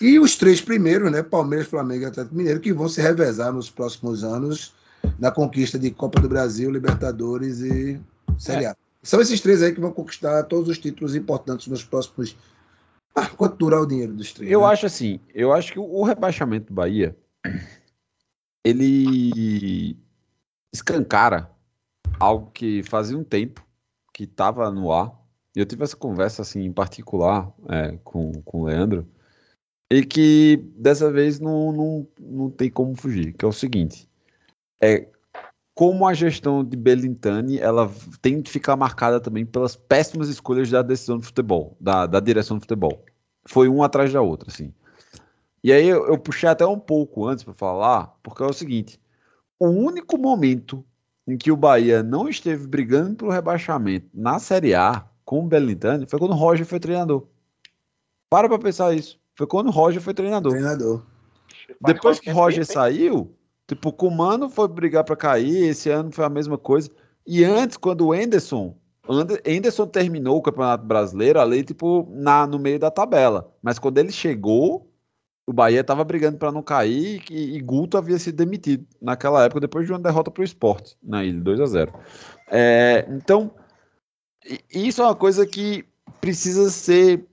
E os três primeiros, né? Palmeiras, Flamengo e Atlético Mineiro, que vão se revezar nos próximos anos na conquista de Copa do Brasil, Libertadores e Série A. São esses três aí que vão conquistar todos os títulos importantes nos próximos. Ah, quanto durar o dinheiro dos três?
Eu
né?
acho assim, eu acho que o, rebaixamento do Bahia, ele escancara algo que fazia um tempo que estava no ar. Eu tive essa conversa assim em particular é, com, com o Leandro, e que dessa vez não, não, não tem como fugir, que é o seguinte, é como a gestão de Belintani, ela tem que ficar marcada também pelas péssimas escolhas da decisão do futebol, da, da direção do futebol. Foi um atrás da outra, assim. E aí eu, eu puxei até um pouco antes para falar, porque é o seguinte: o único momento em que o Bahia não esteve brigando pelo rebaixamento na Série A com o Belintani foi quando o Roger foi treinador. Para pra pensar isso. Foi quando o Roger foi treinador.
Treinador.
Depois que o Roger saiu, tipo, o Kumano foi brigar para cair, esse ano foi a mesma coisa. E antes, quando o Enderson, Enderson terminou o Campeonato Brasileiro ali, tipo, na, no meio da tabela. Mas quando ele chegou, o Bahia estava brigando para não cair e, e Guto havia sido demitido naquela época, depois de uma derrota para o esporte na ilha, 2 a 0 É, Então, isso é uma coisa que precisa ser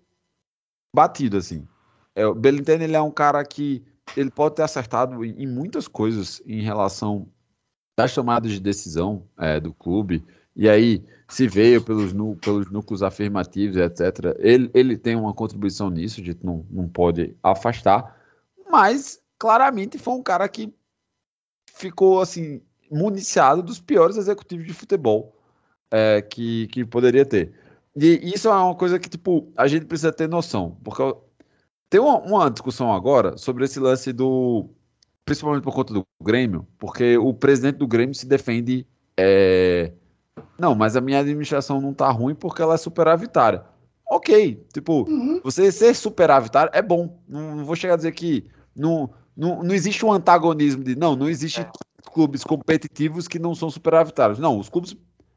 batido, assim. É, o Belintani, ele é um cara que ele pode ter acertado em, muitas coisas em relação das tomadas de decisão é, do clube, e aí se veio pelos, pelos núcleos afirmativos, etc. Ele, ele tem uma contribuição nisso, a gente não, não pode afastar, mas claramente foi um cara que ficou assim municiado dos piores executivos de futebol é, que, que poderia ter. E isso é uma coisa que, tipo, a gente precisa ter noção, porque tem uma, uma discussão agora sobre esse lance do. Principalmente por conta do Grêmio, porque o presidente do Grêmio se defende. é, Não, mas a minha administração não tá ruim porque ela é superavitária. Ok, tipo, você ser superavitário é bom. Não, não vou chegar a dizer que não, não, não existe um antagonismo de. Não, não existe
É.
clubes competitivos que não são superavitários. Não, os clubes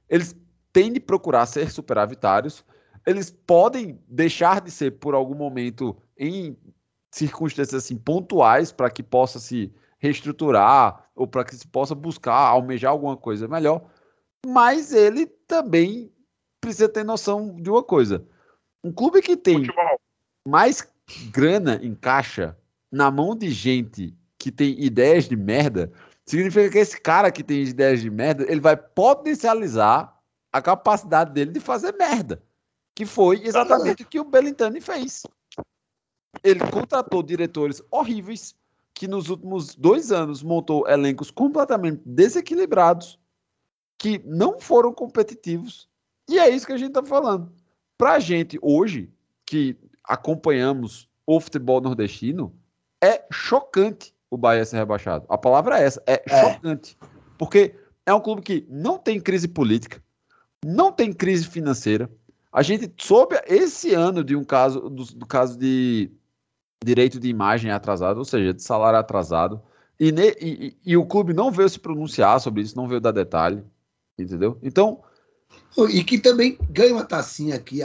eles têm de procurar ser superavitários. Eles podem deixar de ser por algum momento em circunstâncias assim pontuais para que possa se reestruturar ou para que se possa buscar almejar alguma coisa melhor. Mas ele também precisa ter noção de uma coisa. Um clube que tem
Futebol.
mais grana em caixa na mão de gente que tem ideias de merda, significa que esse cara que tem ideias de merda, ele vai potencializar a capacidade dele de fazer merda. Que foi exatamente o que o Belintani fez. Ele contratou diretores horríveis que nos últimos dois anos montou elencos completamente desequilibrados, que não foram competitivos. E é isso que a gente está falando. Para a gente hoje, que acompanhamos o futebol nordestino, é chocante o Bahia ser rebaixado. A palavra é essa, é,
É.
chocante. Porque é um clube que não tem crise política, não tem crise financeira. A gente soube esse ano de um caso, do, do caso de direito de imagem atrasado, ou seja, de salário atrasado. E, ne- e- e- o clube não veio se pronunciar sobre isso, não veio dar detalhe. Entendeu? Então,
E que também ganha uma tacinha aqui.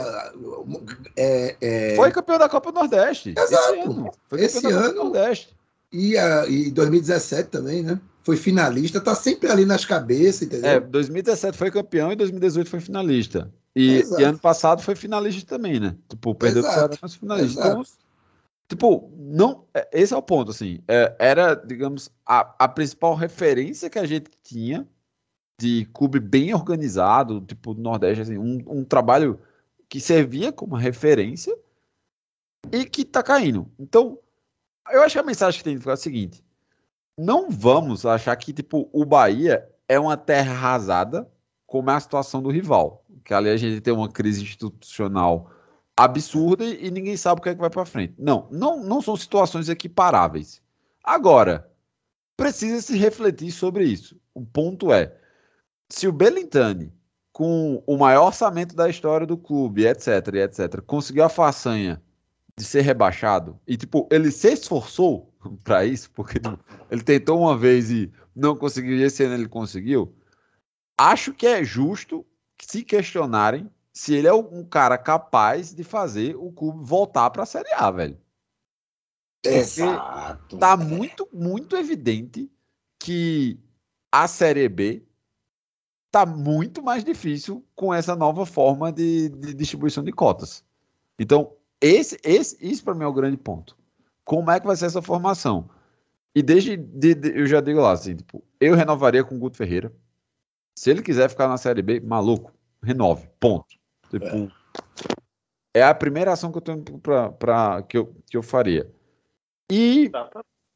É, é,
foi campeão da Copa do Nordeste. Esse
Exato.
ano. Foi
Esse
campeão da Copa do Nordeste.
E, a, e 2017 também, né? Foi finalista, tá sempre ali nas cabeças, entendeu?
É, 2017 foi campeão e 2018 foi finalista. E, e ano passado foi finalista também, né? Tipo, perdeu
Exato.
Ceará, mas finalista.
Exato.
Então, tipo, não, é, esse é o ponto, assim. É, era, digamos, a, a principal referência que a gente tinha de clube bem organizado, tipo, do Nordeste, assim, um, um trabalho que servia como referência e que tá caindo. Então, eu acho que a mensagem que tem que ficar é a seguinte: não vamos achar que tipo o Bahia é uma terra arrasada, como é a situação do rival. Que ali a gente tem uma crise institucional absurda e, ninguém sabe o que é que vai para frente. Não, não, não são situações equiparáveis. Agora, precisa se refletir sobre isso. O ponto é, se o Belintani, com o maior orçamento da história do clube, etc, etc, conseguiu a façanha de ser rebaixado e tipo, ele se esforçou [laughs] para isso, porque ele tentou uma vez e não conseguiu, e esse ano ele conseguiu. Acho que é justo se questionarem se ele é um cara capaz de fazer o clube voltar para a Série A, velho.
Exato.
Tá muito, muito evidente que a Série B tá muito mais difícil com essa nova forma de, de distribuição de cotas. Então, esse, esse, isso para mim é o grande ponto. Como é que vai ser essa formação? E desde de, de, eu já digo lá, assim, tipo, eu renovaria com o Guto Ferreira. Se ele quiser ficar na Série B, maluco, renove. Ponto. Tipo, é. é a primeira ação que eu tenho pra, pra, que, eu, que eu faria. E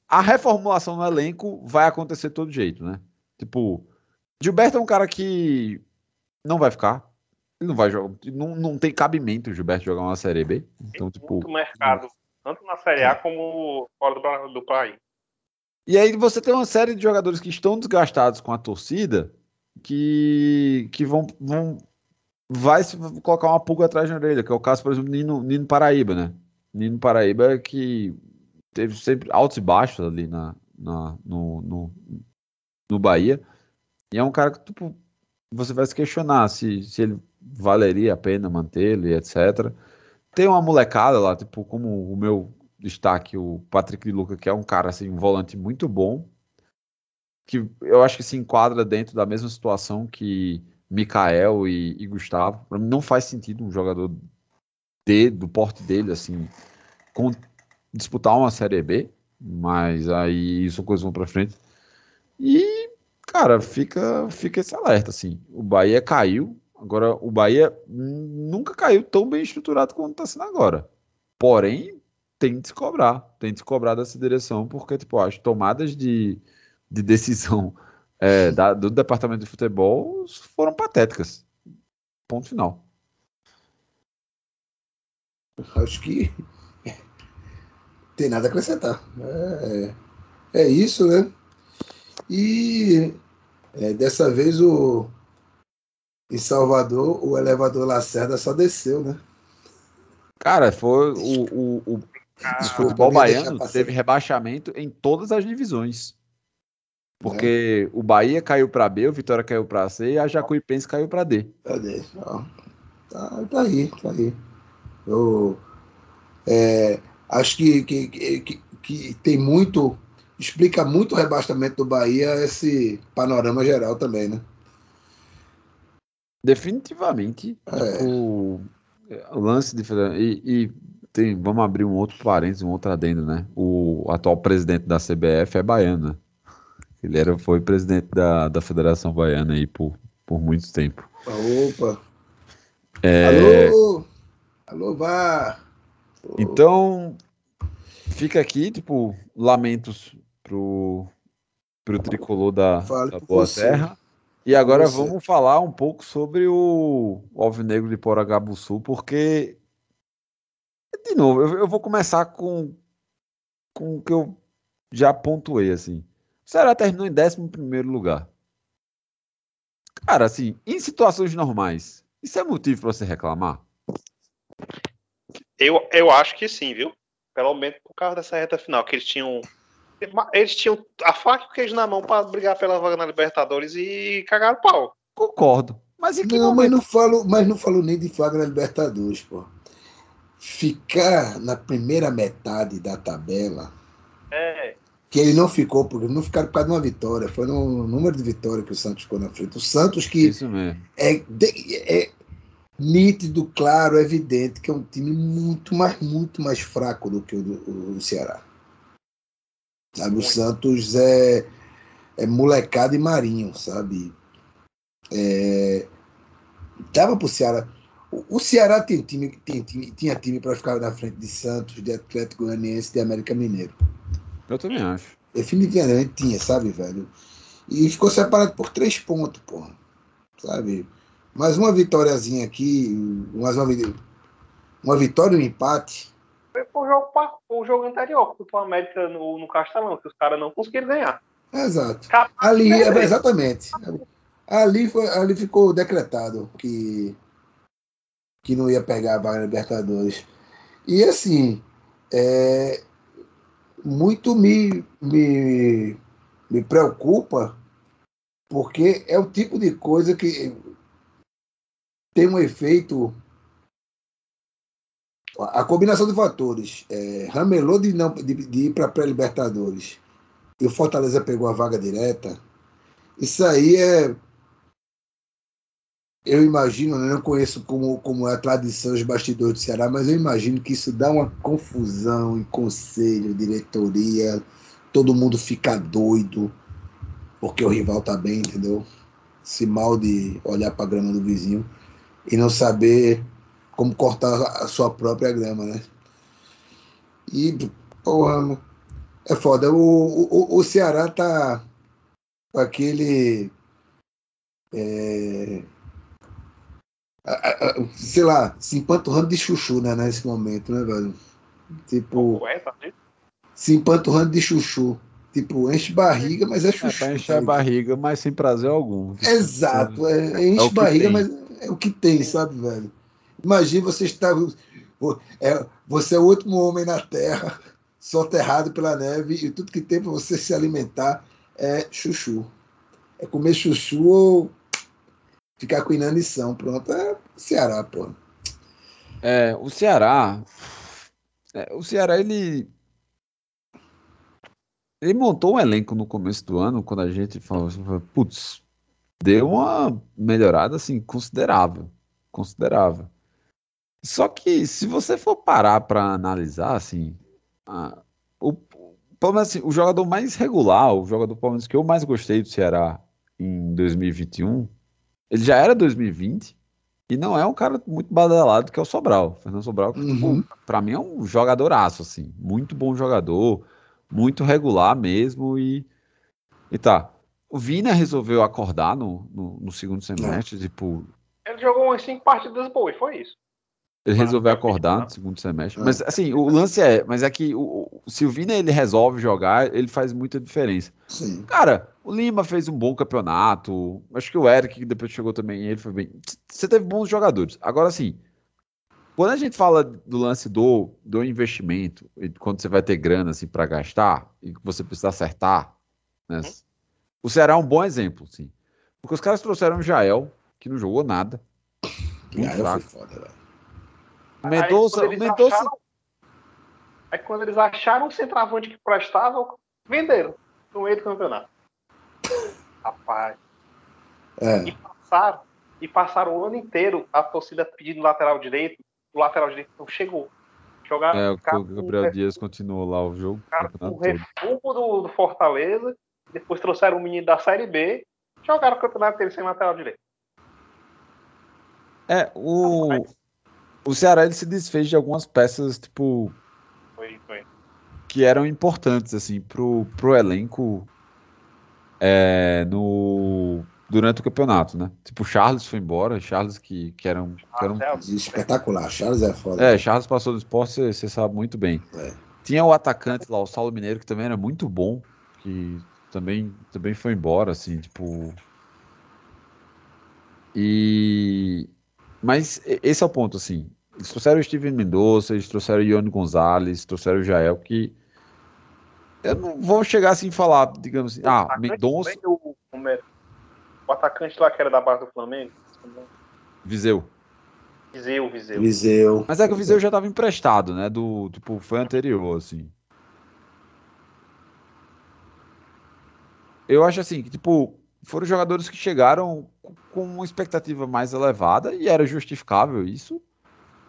a reformulação no elenco vai acontecer de todo jeito, né? Tipo, Gilberto é um cara que não vai ficar. Ele não vai jogar. Não, não tem cabimento o Gilberto jogar uma Série B. Então,
tem
tipo.
muito mercado, tanto na Série A como fora do, do país.
E aí você tem uma série de jogadores que estão desgastados com a torcida que, que vão, vão vai colocar uma pulga atrás da orelha, que é o caso, por exemplo, Nino, Nino Paraíba, né? Nino Paraíba que teve sempre altos e baixos ali na, na no, no, no Bahia. E é um cara que tipo, você vai se questionar se, se ele valeria a pena mantê-lo e etc. Tem uma molecada lá, tipo, como o meu destaque, o Patrick de Luca, que é um cara assim, um volante muito bom, que eu acho que se enquadra dentro da mesma situação que Mikael e, e Gustavo. Para mim não faz sentido um jogador de, do porte dele, assim, com, disputar uma Série B, mas aí isso coisas vão para frente. E, cara, fica, fica esse alerta, assim. O Bahia caiu, agora o Bahia nunca caiu tão bem estruturado quanto está sendo agora. Porém, tem de se cobrar, tem de se cobrar dessa direção, porque, tipo, as tomadas de, de decisão [laughs] é, da, do departamento de futebol foram patéticas. Ponto final.
Acho que tem nada a acrescentar. É, é isso, né? E é, dessa vez o em Salvador o elevador Lacerda só desceu, né?
Cara, foi o, o, o, ah, o futebol baiano teve rebaixamento em todas as divisões. Porque é. o Bahia caiu para B, o Vitória caiu para C e a Jacuipense caiu para D.
Pra D. Tá, tá aí, tá aí. Eu é, acho que, que, que, que, tem muito. Explica muito o rebaixamento do Bahia esse panorama geral também, né?
Definitivamente. É. O, o lance de. E, e tem, vamos abrir um outro parênteses, um outro adendo, né? O atual presidente da CBF é baiano, né? Ele era, foi presidente da, da Federação Baiana aí por, por muito tempo.
Opa!
É...
Alô! Alô, vá!
Então, fica aqui, tipo, lamentos pro, pro tricolor da, da Boa você. Terra. E agora você. vamos falar um pouco sobre o, o Alvinegro de Poragabuçu, porque, de novo, eu, eu vou começar com, com o que eu já pontuei, assim. O Ceará terminou em 11 lugar. Cara, assim, em situações normais, isso é motivo para você reclamar?
Eu, eu acho que sim, viu? Pelo menos por causa dessa reta final, que eles tinham. Eles tinham a faca e o queijo na mão para brigar pela vaga na Libertadores e cagar o pau.
Concordo. Mas em que
não, momento? mas não falo, mas não falo nem de vaga na Libertadores, pô. Ficar na primeira metade da tabela.
É
que ele não ficou, porque não ficaram por causa de uma vitória, foi no número de vitória que o Santos ficou na frente. O Santos que é, é, nítido, claro, evidente que é um time muito mais, muito mais fraco do que o do o Ceará. Sabe, o Santos é, é molecado e marinho, sabe? É, tava pro Ceará. O, o Ceará tem time, tem time, tinha time para ficar na frente de Santos, de Atlético Goianiense, de América Mineiro.
Eu também acho.
Definitivamente tinha, sabe, velho? E ficou separado por três pontos, porra. Sabe? Mais uma vitóriazinha aqui, mais uma, uma vitória e um empate.
Foi o jogo, pa- o jogo anterior, contra o América no, no Castelão, que os caras não conseguiram ganhar.
Exato.
Capaz
Ali,
de
é, exatamente. Ali, foi, ali ficou decretado que, que não ia pegar a vaga na Libertadores. E assim, é, muito me, me, me preocupa, porque é o tipo de coisa que tem um efeito. A combinação de fatores, é, ramelou de, não, de, de ir para pré-Libertadores e o Fortaleza pegou a vaga direta, isso aí é. Eu imagino, né, eu não conheço como, como é a tradição dos bastidores do Ceará, mas eu imagino que isso dá uma confusão em conselho, diretoria, todo mundo fica doido, porque o rival tá bem, entendeu? Se mal de olhar para a grama do vizinho e não saber como cortar a sua própria grama, né? E, porra, é foda. O, o, o Ceará tá com aquele. é, sei lá, se empanturrando de chuchu, né, nesse momento, né, velho? Tipo,
tá vendo?
se empanturrando de chuchu. Tipo, enche barriga, mas é
É
chuchu.
pra encher a barriga, mas sem prazer algum.
Exato, é, é enche
É o que
barriga,
tem.
mas é o que tem, sabe, velho? Imagina você estar. É, você é o último homem na Terra, [laughs] soterrado pela neve, e tudo que tem para você se alimentar é chuchu. É comer chuchu ou ficar com inanição. Pronto, é Ceará, pô.
É, o Ceará. é, o Ceará, ele. Ele montou um elenco no começo do ano, quando a gente falou assim, putz, deu uma melhorada assim, considerável. Considerável. Só que se você for parar para analisar, assim, a- o, pelo menos, assim, o jogador mais regular, o jogador pelo menos que eu mais gostei do Ceará em 2021, ele já era 2020 e não é um cara muito badalado que é o Sobral. Fernando Sobral, que,
Uhum.
pra mim é um jogadoraço, assim, muito bom jogador, muito regular mesmo e, e tá. O Vina resolveu acordar no, no, no segundo semestre, tipo,
Ele jogou umas cinco partidas boas, foi isso.
ele resolveu acordar no segundo semestre.
É.
Mas assim, o lance é, mas é que o, o, se o Vina ele resolve jogar, ele faz muita diferença.
Sim.
Cara, o Lima fez um bom campeonato. Acho que o Eric, que depois chegou também, ele foi bem. Você teve bons jogadores. Agora, assim, quando a gente fala do lance do, do investimento, e quando você vai ter grana assim, para gastar, e que você precisa acertar, né? O Ceará é um bom exemplo, sim. Porque os caras trouxeram o Jael, que não jogou nada. Muito fraco.
fui foda.
O Mendonça,
aí,
o
quando eles
Mendonça
acharam, aí quando eles acharam um centroavante que prestava, venderam no meio do campeonato. Rapaz.
É.
E passaram, e passaram o ano inteiro a torcida pedindo lateral direito, o lateral direito não chegou. Jogaram
É, o
cara
o
com
Gabriel Dias continuou lá o jogo. o
cara com
campeonato
o
todo.
refúgio do, do Fortaleza, depois trouxeram o menino da Série B, jogaram o campeonato dele sem lateral direito.
É, o, o Ceará ele se desfez de algumas peças, tipo,
Foi, foi.
que eram importantes, assim, pro, pro elenco é, no, durante o campeonato, né? Tipo, o Charles foi embora, Charles que, que era um... Que era um
Ah,
Espetacular. Charles é foda.
é, Charles passou do esporte, você- sabe muito bem.
É.
Tinha o atacante lá, o Saulo Mineiro, que também era muito bom, que também, também foi embora, assim, tipo. E. Mas esse é o ponto, assim. Eles trouxeram o Steven Mendonça, eles trouxeram o Ione Gonzalez, trouxeram o Jael, que. Eu não vou chegar assim e falar, digamos assim, ah, Mendonça,
O, o atacante lá que era da base do Flamengo,
Viseu.
Viseu, Viseu.
Viseu.
Mas é que o Viseu já estava emprestado, né? Do, tipo, foi anterior, assim. Eu acho assim, que, tipo, foram jogadores que chegaram com- com uma expectativa mais elevada e era justificável isso.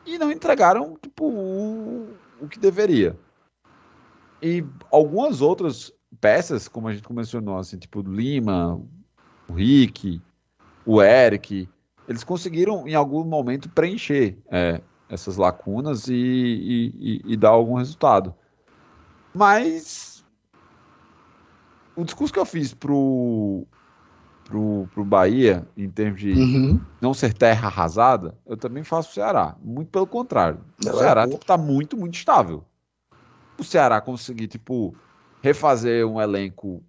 E não entregaram, tipo, o, o que deveria. E algumas outras peças, como a gente mencionou, assim, tipo, o Lima, o Rick, o Eric, eles conseguiram em algum momento preencher é, essas lacunas e, e- e- e dar algum resultado. Mas o discurso que eu fiz pro, pro, pro Bahia, em termos de
Uhum.
não ser terra arrasada, eu também faço pro Ceará. Muito pelo contrário. O
é
Ceará
bom.
tipo, tá muito, muito estável. O Ceará conseguir, tipo, refazer um elenco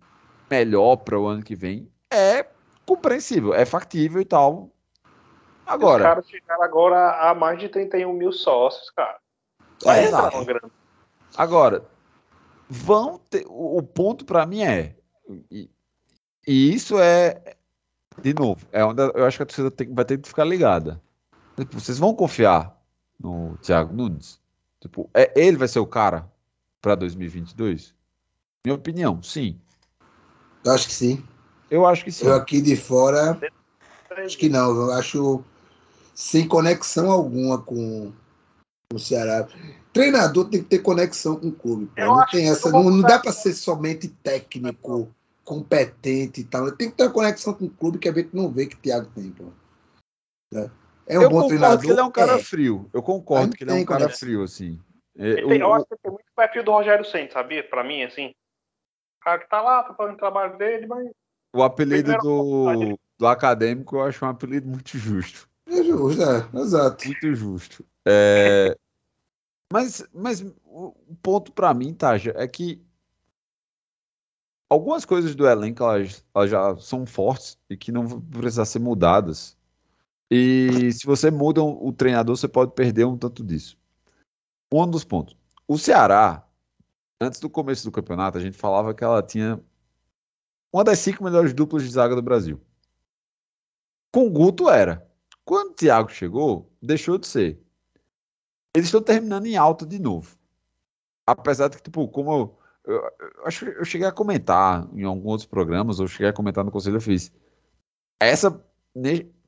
melhor para o ano que vem é compreensível, é factível e tal.
Os
Agora,
caras chegaram agora a mais de 31 mil sócios, cara. Vai
É,
entrar
exato.
uma grana.
Agora, vão ter. O, o ponto para mim é. E, e isso é. De novo, é onde eu acho que a torcida tem- vai ter que ficar ligada. Tipo, vocês vão confiar no Thiago Nunes? Tipo, é, ele vai ser o cara para 2022? Minha opinião, sim.
Eu acho que sim.
Eu acho que sim.
Eu aqui de fora, acho que não. Eu acho sem conexão alguma com o Ceará. Treinador tem que ter conexão com o clube. pô.
Eu
Não tem essa.
eu
Não, não dá para ser somente técnico, competente e tal. Tem que ter uma conexão com o clube que a gente não vê que o Thiago tem, pô. É, é um
eu
bom
concordo
treinador.
que ele é um cara
é.
frio. Eu concordo que ele é um cara
conexão.
frio, assim. É,
Ele
o-
tem- eu acho que tem muito perfil do Rogério Senna, sabia? Pra mim, assim. O cara que tá lá, tá fazendo o trabalho dele, mas.
O apelido do, do acadêmico eu acho um apelido muito justo.
É justo, é, exato.
Muito justo. É, mas, mas o ponto pra mim, Taja, é que algumas coisas do elenco elas, elas já são fortes e que não vão precisar ser mudadas. E se você muda o treinador, você pode perder um tanto disso. Um dos pontos. O Ceará, antes do começo do campeonato, a gente falava que ela tinha uma das cinco melhores duplas de zaga do Brasil. Com o Guto era. Quando o Thiago chegou, deixou de ser. Eles estão terminando em alta de novo. Apesar de que, tipo, como eu, eu, eu eu cheguei a comentar em alguns outros programas, ou cheguei a comentar no Conselho, eu fiz. Essa,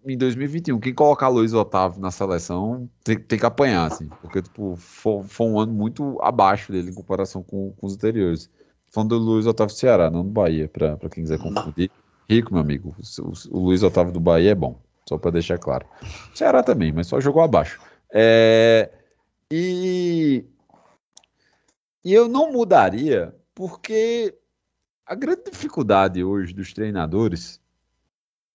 em 2021, quem colocar Luiz Otávio na seleção tem, tem que apanhar, assim, porque, tipo, foi, foi um ano muito abaixo dele em comparação com, com os anteriores. Falando do Luiz Otávio do Ceará, não do Bahia, pra quem quiser confundir. Rico, meu amigo. O, o- Luiz Otávio do Bahia é bom, só pra deixar claro. Ceará também, mas só jogou abaixo. É, e, e eu não mudaria, porque a grande dificuldade hoje dos treinadores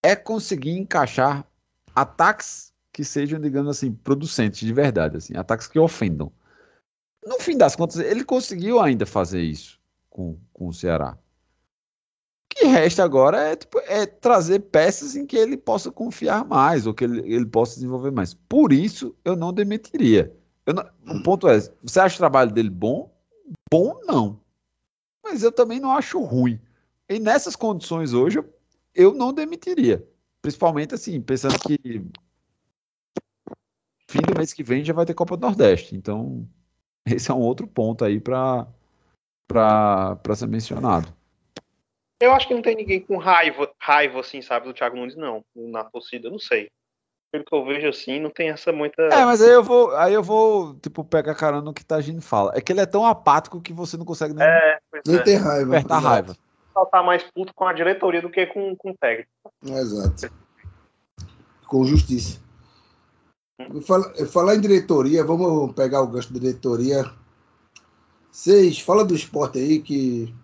é conseguir encaixar ataques que sejam, digamos assim, producentes de verdade, assim, ataques que ofendam. No fim das contas, ele conseguiu ainda fazer isso com, com o Ceará. O que resta agora é, tipo, é trazer peças em que ele possa confiar mais, ou que ele, ele possa desenvolver mais. Por isso, eu não demitiria. Eu não- o ponto é, você acha o trabalho dele bom? Bom, não. Mas eu também não acho ruim. E nessas condições hoje, eu, eu não demitiria. Principalmente assim, pensando que fim do mês que vem já vai ter Copa do Nordeste. Então, esse é um outro ponto aí para para ser mencionado.
Eu acho que não tem ninguém com raiva, raiva assim, sabe, do Thiago Nunes, não. Na torcida, eu não sei. Pelo que eu vejo assim, não tem essa muita.
É, mas aí eu vou, aí eu vou, tipo, pegar carona no que Tagino fala. É que ele é tão apático que você não consegue nem
É,
Nem
é.
ter raiva.
apertar raiva.
Só tá mais puto com a diretoria do que com, com o técnico.
Exato. Com justiça. Eu falo- eu falar em diretoria, vamos pegar o gancho da diretoria. Vocês, fala do esporte aí que.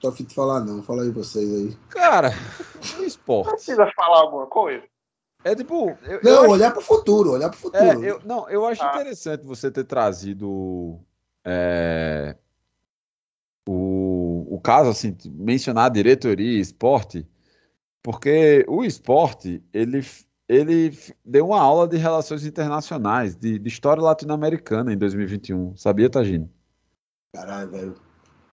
Tô afim de falar, não. Fala aí vocês aí.
Cara, o esporte.
Precisa falar alguma coisa?
É tipo. Eu, eu
Não,
acho-
olhar pro futuro, olhar pro futuro.
é, eu, não, eu acho
Ah.
interessante você ter trazido é, o, o caso, assim, mencionar diretoria e esporte, porque o esporte, ele, ele deu uma aula de relações internacionais, de, de história latino-americana em 2021. Sabia, Tagino?
Caralho, velho.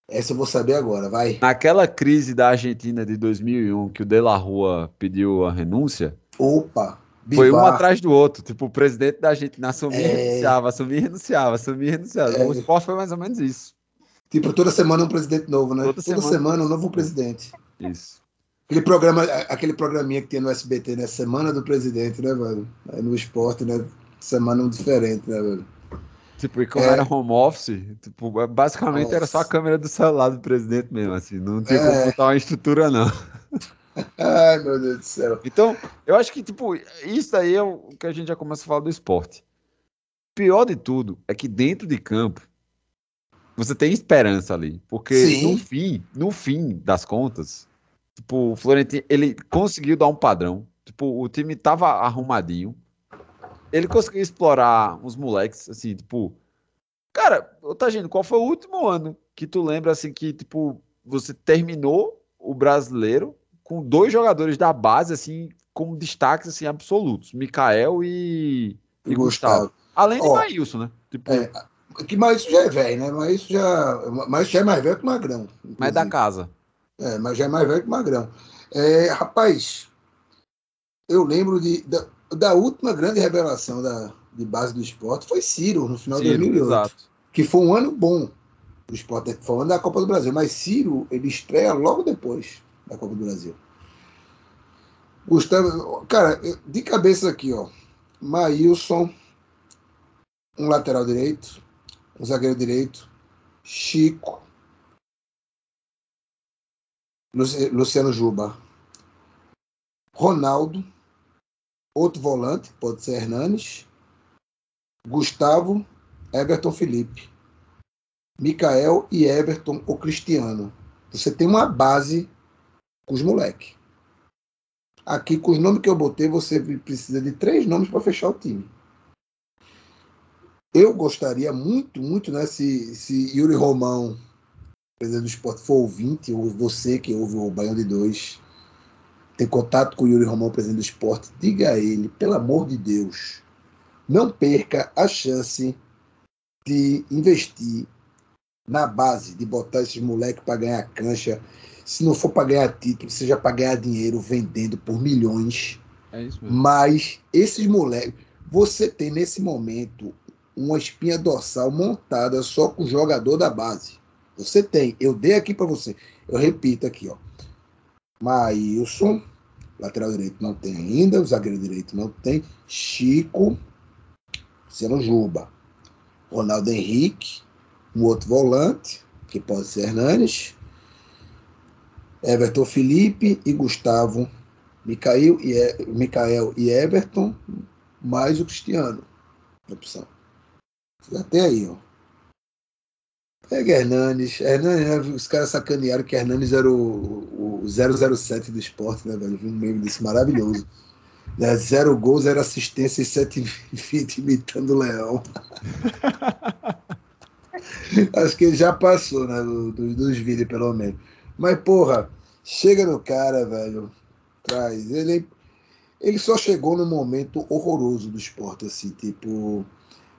Essa eu vou saber agora, vai.
Naquela crise da Argentina de 2001, que o De La Rua pediu a renúncia,
Opa!
Foi um
Bivar.
atrás do outro. Tipo, o presidente da Argentina assumia e
É.
renunciava, assumia e renunciava, assumia e renunciava.
É.
O esporte foi mais ou menos isso.
Tipo, toda semana um presidente novo, né?
Toda
Toda,
semana.
semana, um novo presidente.
Isso.
Aquele programa, aquele programinha que tinha no SBT, né? Semana do Presidente, né, velho? Aí no esporte, né? Semana um diferente, né, velho?
Tipo, e como
É.
era home office, tipo, basicamente era só a
Nossa.
câmera do celular do presidente mesmo, assim. Não tinha como
É.
botar uma estrutura, não. [laughs]
Ai, meu Deus do céu.
Então, eu acho que, tipo, isso aí é o que a gente já começa a falar do esporte. Pior de tudo é que dentro de campo, você tem esperança ali. Porque
Sim.
no fim, no fim das contas, tipo, o Florentino, ele conseguiu dar um padrão. Tipo, o time tava arrumadinho. Ele conseguiu explorar os moleques, assim, tipo. Cara, ô Tagino, qual foi o último ano que tu lembra, assim, que, tipo, você terminou o brasileiro com dois jogadores da base, assim, como destaques, assim, absolutos? Mikael e, e Gustavo. Além de
Ó,
Maílson, né? Tipo,
É, que mas isso já é velho, né? Mas isso já, mas já é mais velho que o Magrão.
mas da
inclusive.
casa.
É, mas já é mais velho que o Magrão. É, rapaz, eu lembro de, da, da última grande revelação da, de base do esporte foi Ciro, no final de
Ciro,
2008.
exato.
Que foi um ano bom do esporte, foi um ano da Copa do Brasil. Mas Ciro, ele estreia logo depois da Copa do Brasil. Gustavo, cara, de cabeça aqui, ó. Maílson, um lateral direito, um zagueiro direito, Chico, Luci- Luciano Juba, Ronaldo, outro volante, pode ser Hernanes, Gustavo, Everton Felipe, Mikael e Everton o Cristiano. Você tem uma base com os moleques. Aqui, com os nomes que eu botei, você precisa de três nomes para fechar o time. Eu gostaria muito, muito, né, se, se Yuri Romão, presidente do esporte, for ouvinte, ou você que ouve o Baião de Dois, tem contato com o Yuri Romão, presidente do esporte, diga a ele, pelo amor de Deus, não perca a chance de investir na base, de botar esses moleques para ganhar cancha. Se não for para ganhar título, seja para ganhar dinheiro vendendo por milhões.
É isso mesmo.
Mas esses moleques, você tem nesse momento uma espinha dorsal montada só com o jogador da base. Você tem, eu dei aqui para você. Eu repito aqui, ó. Maílson, lateral direito não tem ainda, o zagueiro direito não tem. Chico, Luciano Juba, Ronaldo Henrique, um outro volante, que pode ser Hernanes, Everton Felipe e Gustavo Micael e, E- Micael e Everton, mais o Cristiano. Opção. Tem aí, ó. Pega Hernanes. Hernanes, né, os caras sacanearam que Hernanes era o, o 007 do esporte, né, velho? Um meme desse maravilhoso. Né, Zero gols, zero assistência e sete [laughs] vídeos imitando o Leão. [laughs] Acho que ele já passou, né? do- do- dos vídeos, pelo menos. Mas, porra, chega no cara, velho. Traz. Ele, ele só chegou num momento horroroso do esporte, assim, tipo.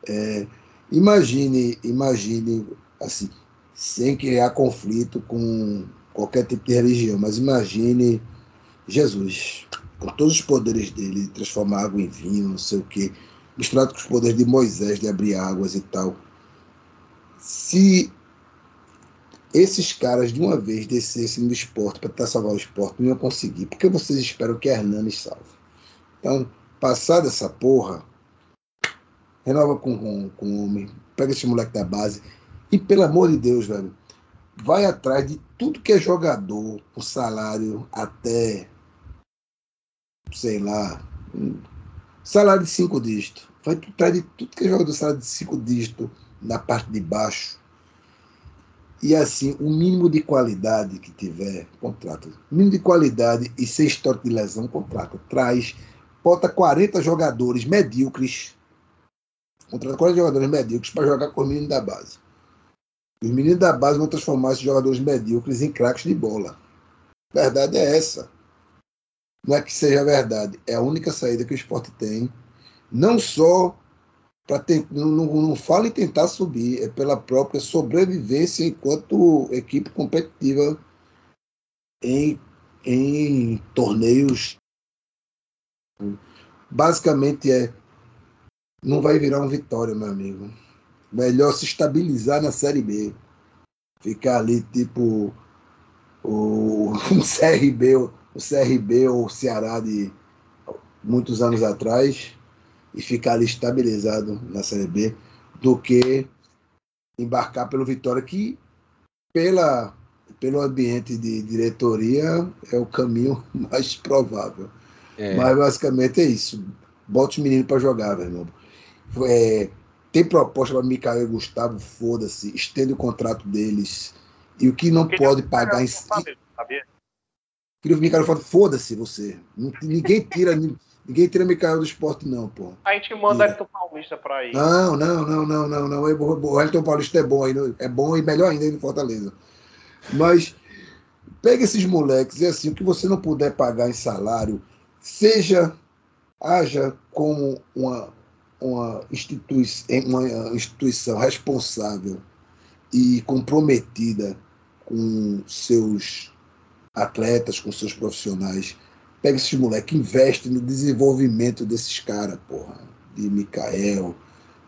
é, imagine, imagine, assim, sem criar conflito com qualquer tipo de religião, mas imagine Jesus, com todos os poderes dele, transformar água em vinho, não sei o quê, misturado com os poderes de Moisés, de abrir águas e tal. Se esses caras de uma vez descessem do esporte para tentar salvar o esporte, não iam conseguir. Porque vocês esperam que Hernanes salve. Então, passada essa porra, renova com, com, com o homem, pega esse moleque da base e, pelo amor de Deus, velho, vai atrás de tudo que é jogador, com salário até, sei lá, um salário de cinco dígitos. Vai atrás de tudo que é jogador, salário de cinco dígitos na parte de baixo. E assim, o mínimo de qualidade que tiver, contrata. O mínimo de qualidade e sem histórico de lesão, contrata. Traz, bota 40 jogadores medíocres. Contrata 40 jogadores medíocres para jogar com os meninos da base. Os meninos da base vão transformar esses jogadores medíocres em craques de bola. Verdade é essa. Não é que seja verdade, é a única saída que o esporte tem. Não só para não, não, não fala em tentar subir, é pela própria sobrevivência enquanto equipe competitiva em, em torneios. Basicamente é não vai virar um vitória, meu amigo. Melhor se estabilizar na Série B. Ficar ali tipo o, [laughs] um CRB, o CRB ou o Ceará de muitos anos atrás e ficar ali estabilizado na Série B do que embarcar pelo Vitória, que pela, pelo ambiente de diretoria é o caminho [laughs] mais provável.
É,
Mas basicamente é isso. Bota os meninos para jogar, meu irmão. É, tem proposta para Mikael e Gustavo, foda-se, estende o contrato deles. E o que não pode pagar em.
Sabia?
Queria o Mikael fala, foda-se você. Ninguém tira, ninguém tira Mikael do esporte, não, pô.
A gente manda do Paulista pra ir.
Não, não, não, não, não, não. O Wellington Paulista é bom ainda. É bom e melhor ainda em Fortaleza. Mas pega esses moleques e assim, o que você não puder pagar em salário, seja, haja como uma, uma, institui uma instituição responsável e comprometida com seus atletas, com seus profissionais. Pega esses moleques, investe no desenvolvimento desses caras, porra. De Mikael,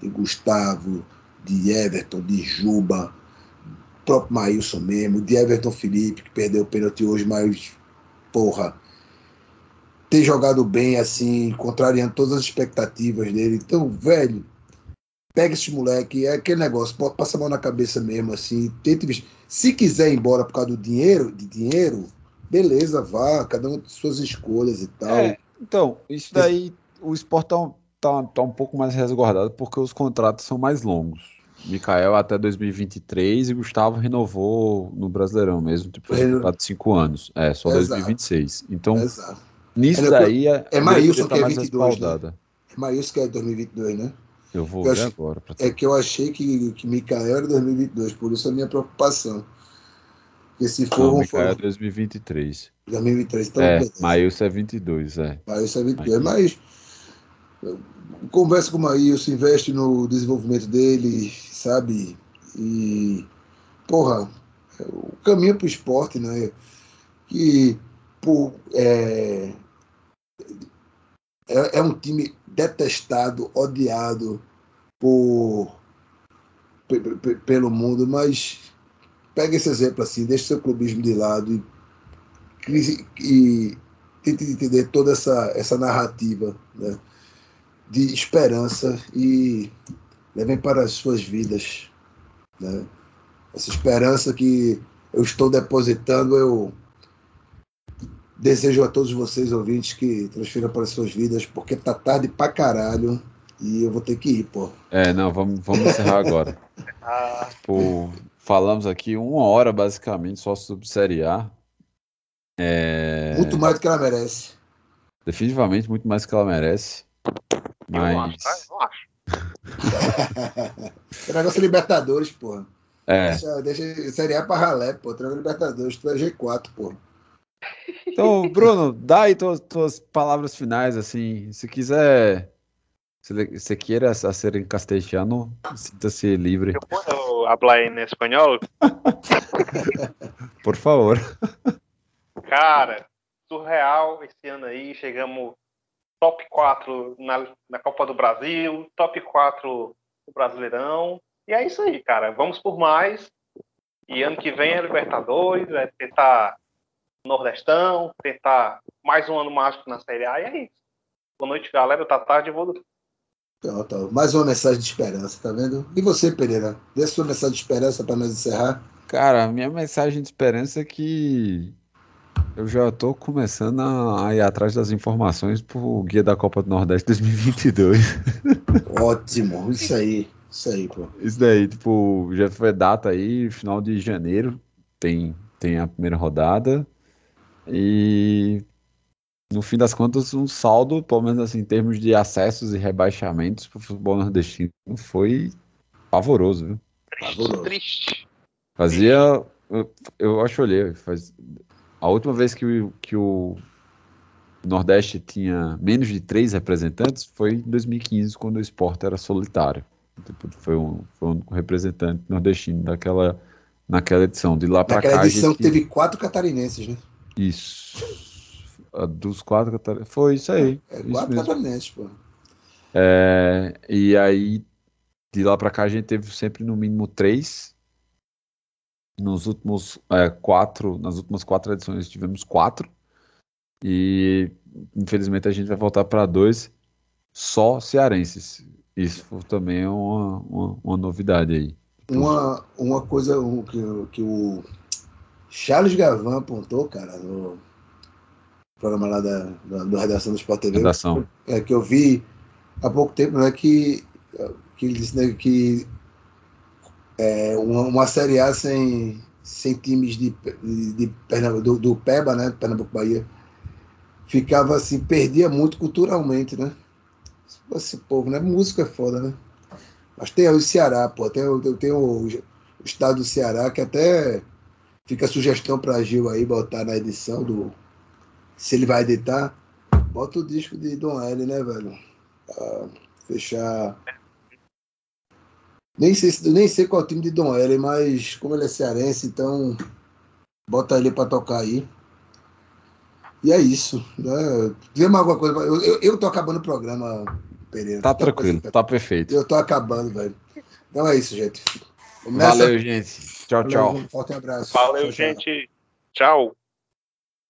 de Gustavo, de Everton, de Juba, próprio Maílson mesmo, de Everton Felipe, que perdeu o pênalti hoje, mas, porra, ter jogado bem, assim, contrariando todas as expectativas dele. Então, velho, pega esse moleque, é aquele negócio, pode passar a mão na cabeça mesmo, assim, tenta. Se quiser ir embora por causa do dinheiro, de dinheiro, beleza, vá, cada um tem suas escolhas e tal.
É, então, isso daí, o esporte tá, um- tá, tá um pouco mais resguardado porque os contratos são mais longos. Mikael até 2023 e Gustavo renovou no Brasileirão mesmo, tipo, de 5 anos. É, só
Exato.
2026. Então,
Exato.
Nisso
É,
daí é,
é Maílson
a diretoria
que é
mais
22, né? Mas isso que é 2022, né?
Eu vou
Eu
ver
acho-
agora.
É que eu achei que, que Mikael era 2022, por isso a minha preocupação. Porque se for,
Não, Mikael é
for
2023.
2023, então
é,
beleza.
Maílson é 22, é.
Maílson é 22, mas conversa com o Maílson, investe no desenvolvimento dele, sabe? E, porra, é o caminho pro esporte, né? Que por, é, é, é um time detestado, odiado por, pe- pe- pelo mundo, mas pega esse exemplo assim, deixa seu clubismo de lado e, e tente entender toda essa, essa narrativa né, de esperança e levem para as suas vidas. Né? Essa esperança que eu estou depositando, eu desejo a todos vocês, ouvintes, que transfiram para as suas vidas, porque tá tarde pra caralho e eu vou ter que ir, pô.
É, não, vamos, vamos encerrar agora. [laughs]
Ah,
Tipo, falamos aqui uma hora basicamente só sobre Série A. É,
Muito mais do que ela merece.
definitivamente muito mais que ela merece.
eu não
Mas
acho, tá? Eu não acho.
O [laughs] negócio é Libertadores, porra.
é,
Deixa, deixa Série A pra ralé, pô. Traga Libertadores, tu é G4, pô.
Então, Bruno, dá aí tuas, tuas palavras finais assim, se quiser se se queira ser em castelhano, sinta-se livre,
Eu puedo hablar en espanhol? [laughs]
por favor.
Cara, surreal esse ano aí. Chegamos top 4 na, na Copa do Brasil, top 4 no Brasileirão. E é isso aí, cara. Vamos por mais. E ano que vem é Libertadores, é tentar Nordestão, tentar mais um ano mágico na Série A. E é isso. Boa noite, galera. Tá tarde, vou
Então, tá. Mais uma mensagem de esperança, tá vendo? E você, Pereira? Dê sua mensagem de esperança pra nós encerrar.
Cara, a minha mensagem de esperança é que eu já tô começando a, a ir atrás das informações pro Guia da Copa do Nordeste 2022. [laughs]
Ótimo, isso aí. Isso aí, pô.
Isso daí, tipo, já foi data aí, final de janeiro, tem, tem a primeira rodada. E no fim das contas, um saldo, pelo menos assim, em termos de acessos e rebaixamentos pro futebol nordestino, foi pavoroso, viu?
Pavoroso.
triste.
Fazia. Eu, eu acho que olhei. Faz, a última vez que o, que o Nordeste tinha menos de três representantes foi em 2015, quando o Sport era solitário. Tipo, foi um, foi um representante nordestino daquela, naquela edição. De lá
Naquela
cá. a
edição que teve quatro catarinenses, né?
Isso. A Dos quatro catar- Foi isso aí.
É,
isso
quatro catarinenses, pô.
É, e aí, de lá pra cá, a gente teve sempre no mínimo três. Nos últimos é, quatro, nas últimas quatro edições tivemos quatro. E infelizmente a gente vai voltar para dois só cearenses. Isso foi também é uma, uma, uma novidade aí.
Uma, uma coisa um, que, que o Charles Gavan apontou, cara, no programa lá da, da, da redação do Sport TV,
Redação.
é, que eu vi há pouco tempo, né, que que ele disse né, que é, uma, uma Série A sem, sem times de, de, de Pernambuco, do, do PEBA, né, Pernambuco Bahia, ficava assim, perdia muito culturalmente, né? Esse povo, né? Música é foda, né? Mas tem o Ceará, pô, tem, tem o, o estado do Ceará que até fica a sugestão para Gil aí botar na edição do. Se ele vai editar, bota o disco de Dom L, né, velho? Pra fechar. Nem sei, nem sei qual é o time de Dom L, mas como ele é cearense, então bota ele para tocar aí. E é isso. Né? Vê mais alguma coisa. Eu, eu, eu tô acabando o programa, Pereira.
Tá tranquilo, tá perfeito.
Eu tô acabando, velho. Então é isso, gente.
Valeu, gente. Tchau,
Valeu,
tchau.
Um forte abraço.
Valeu,
Tchau, tchau.
gente. Tchau.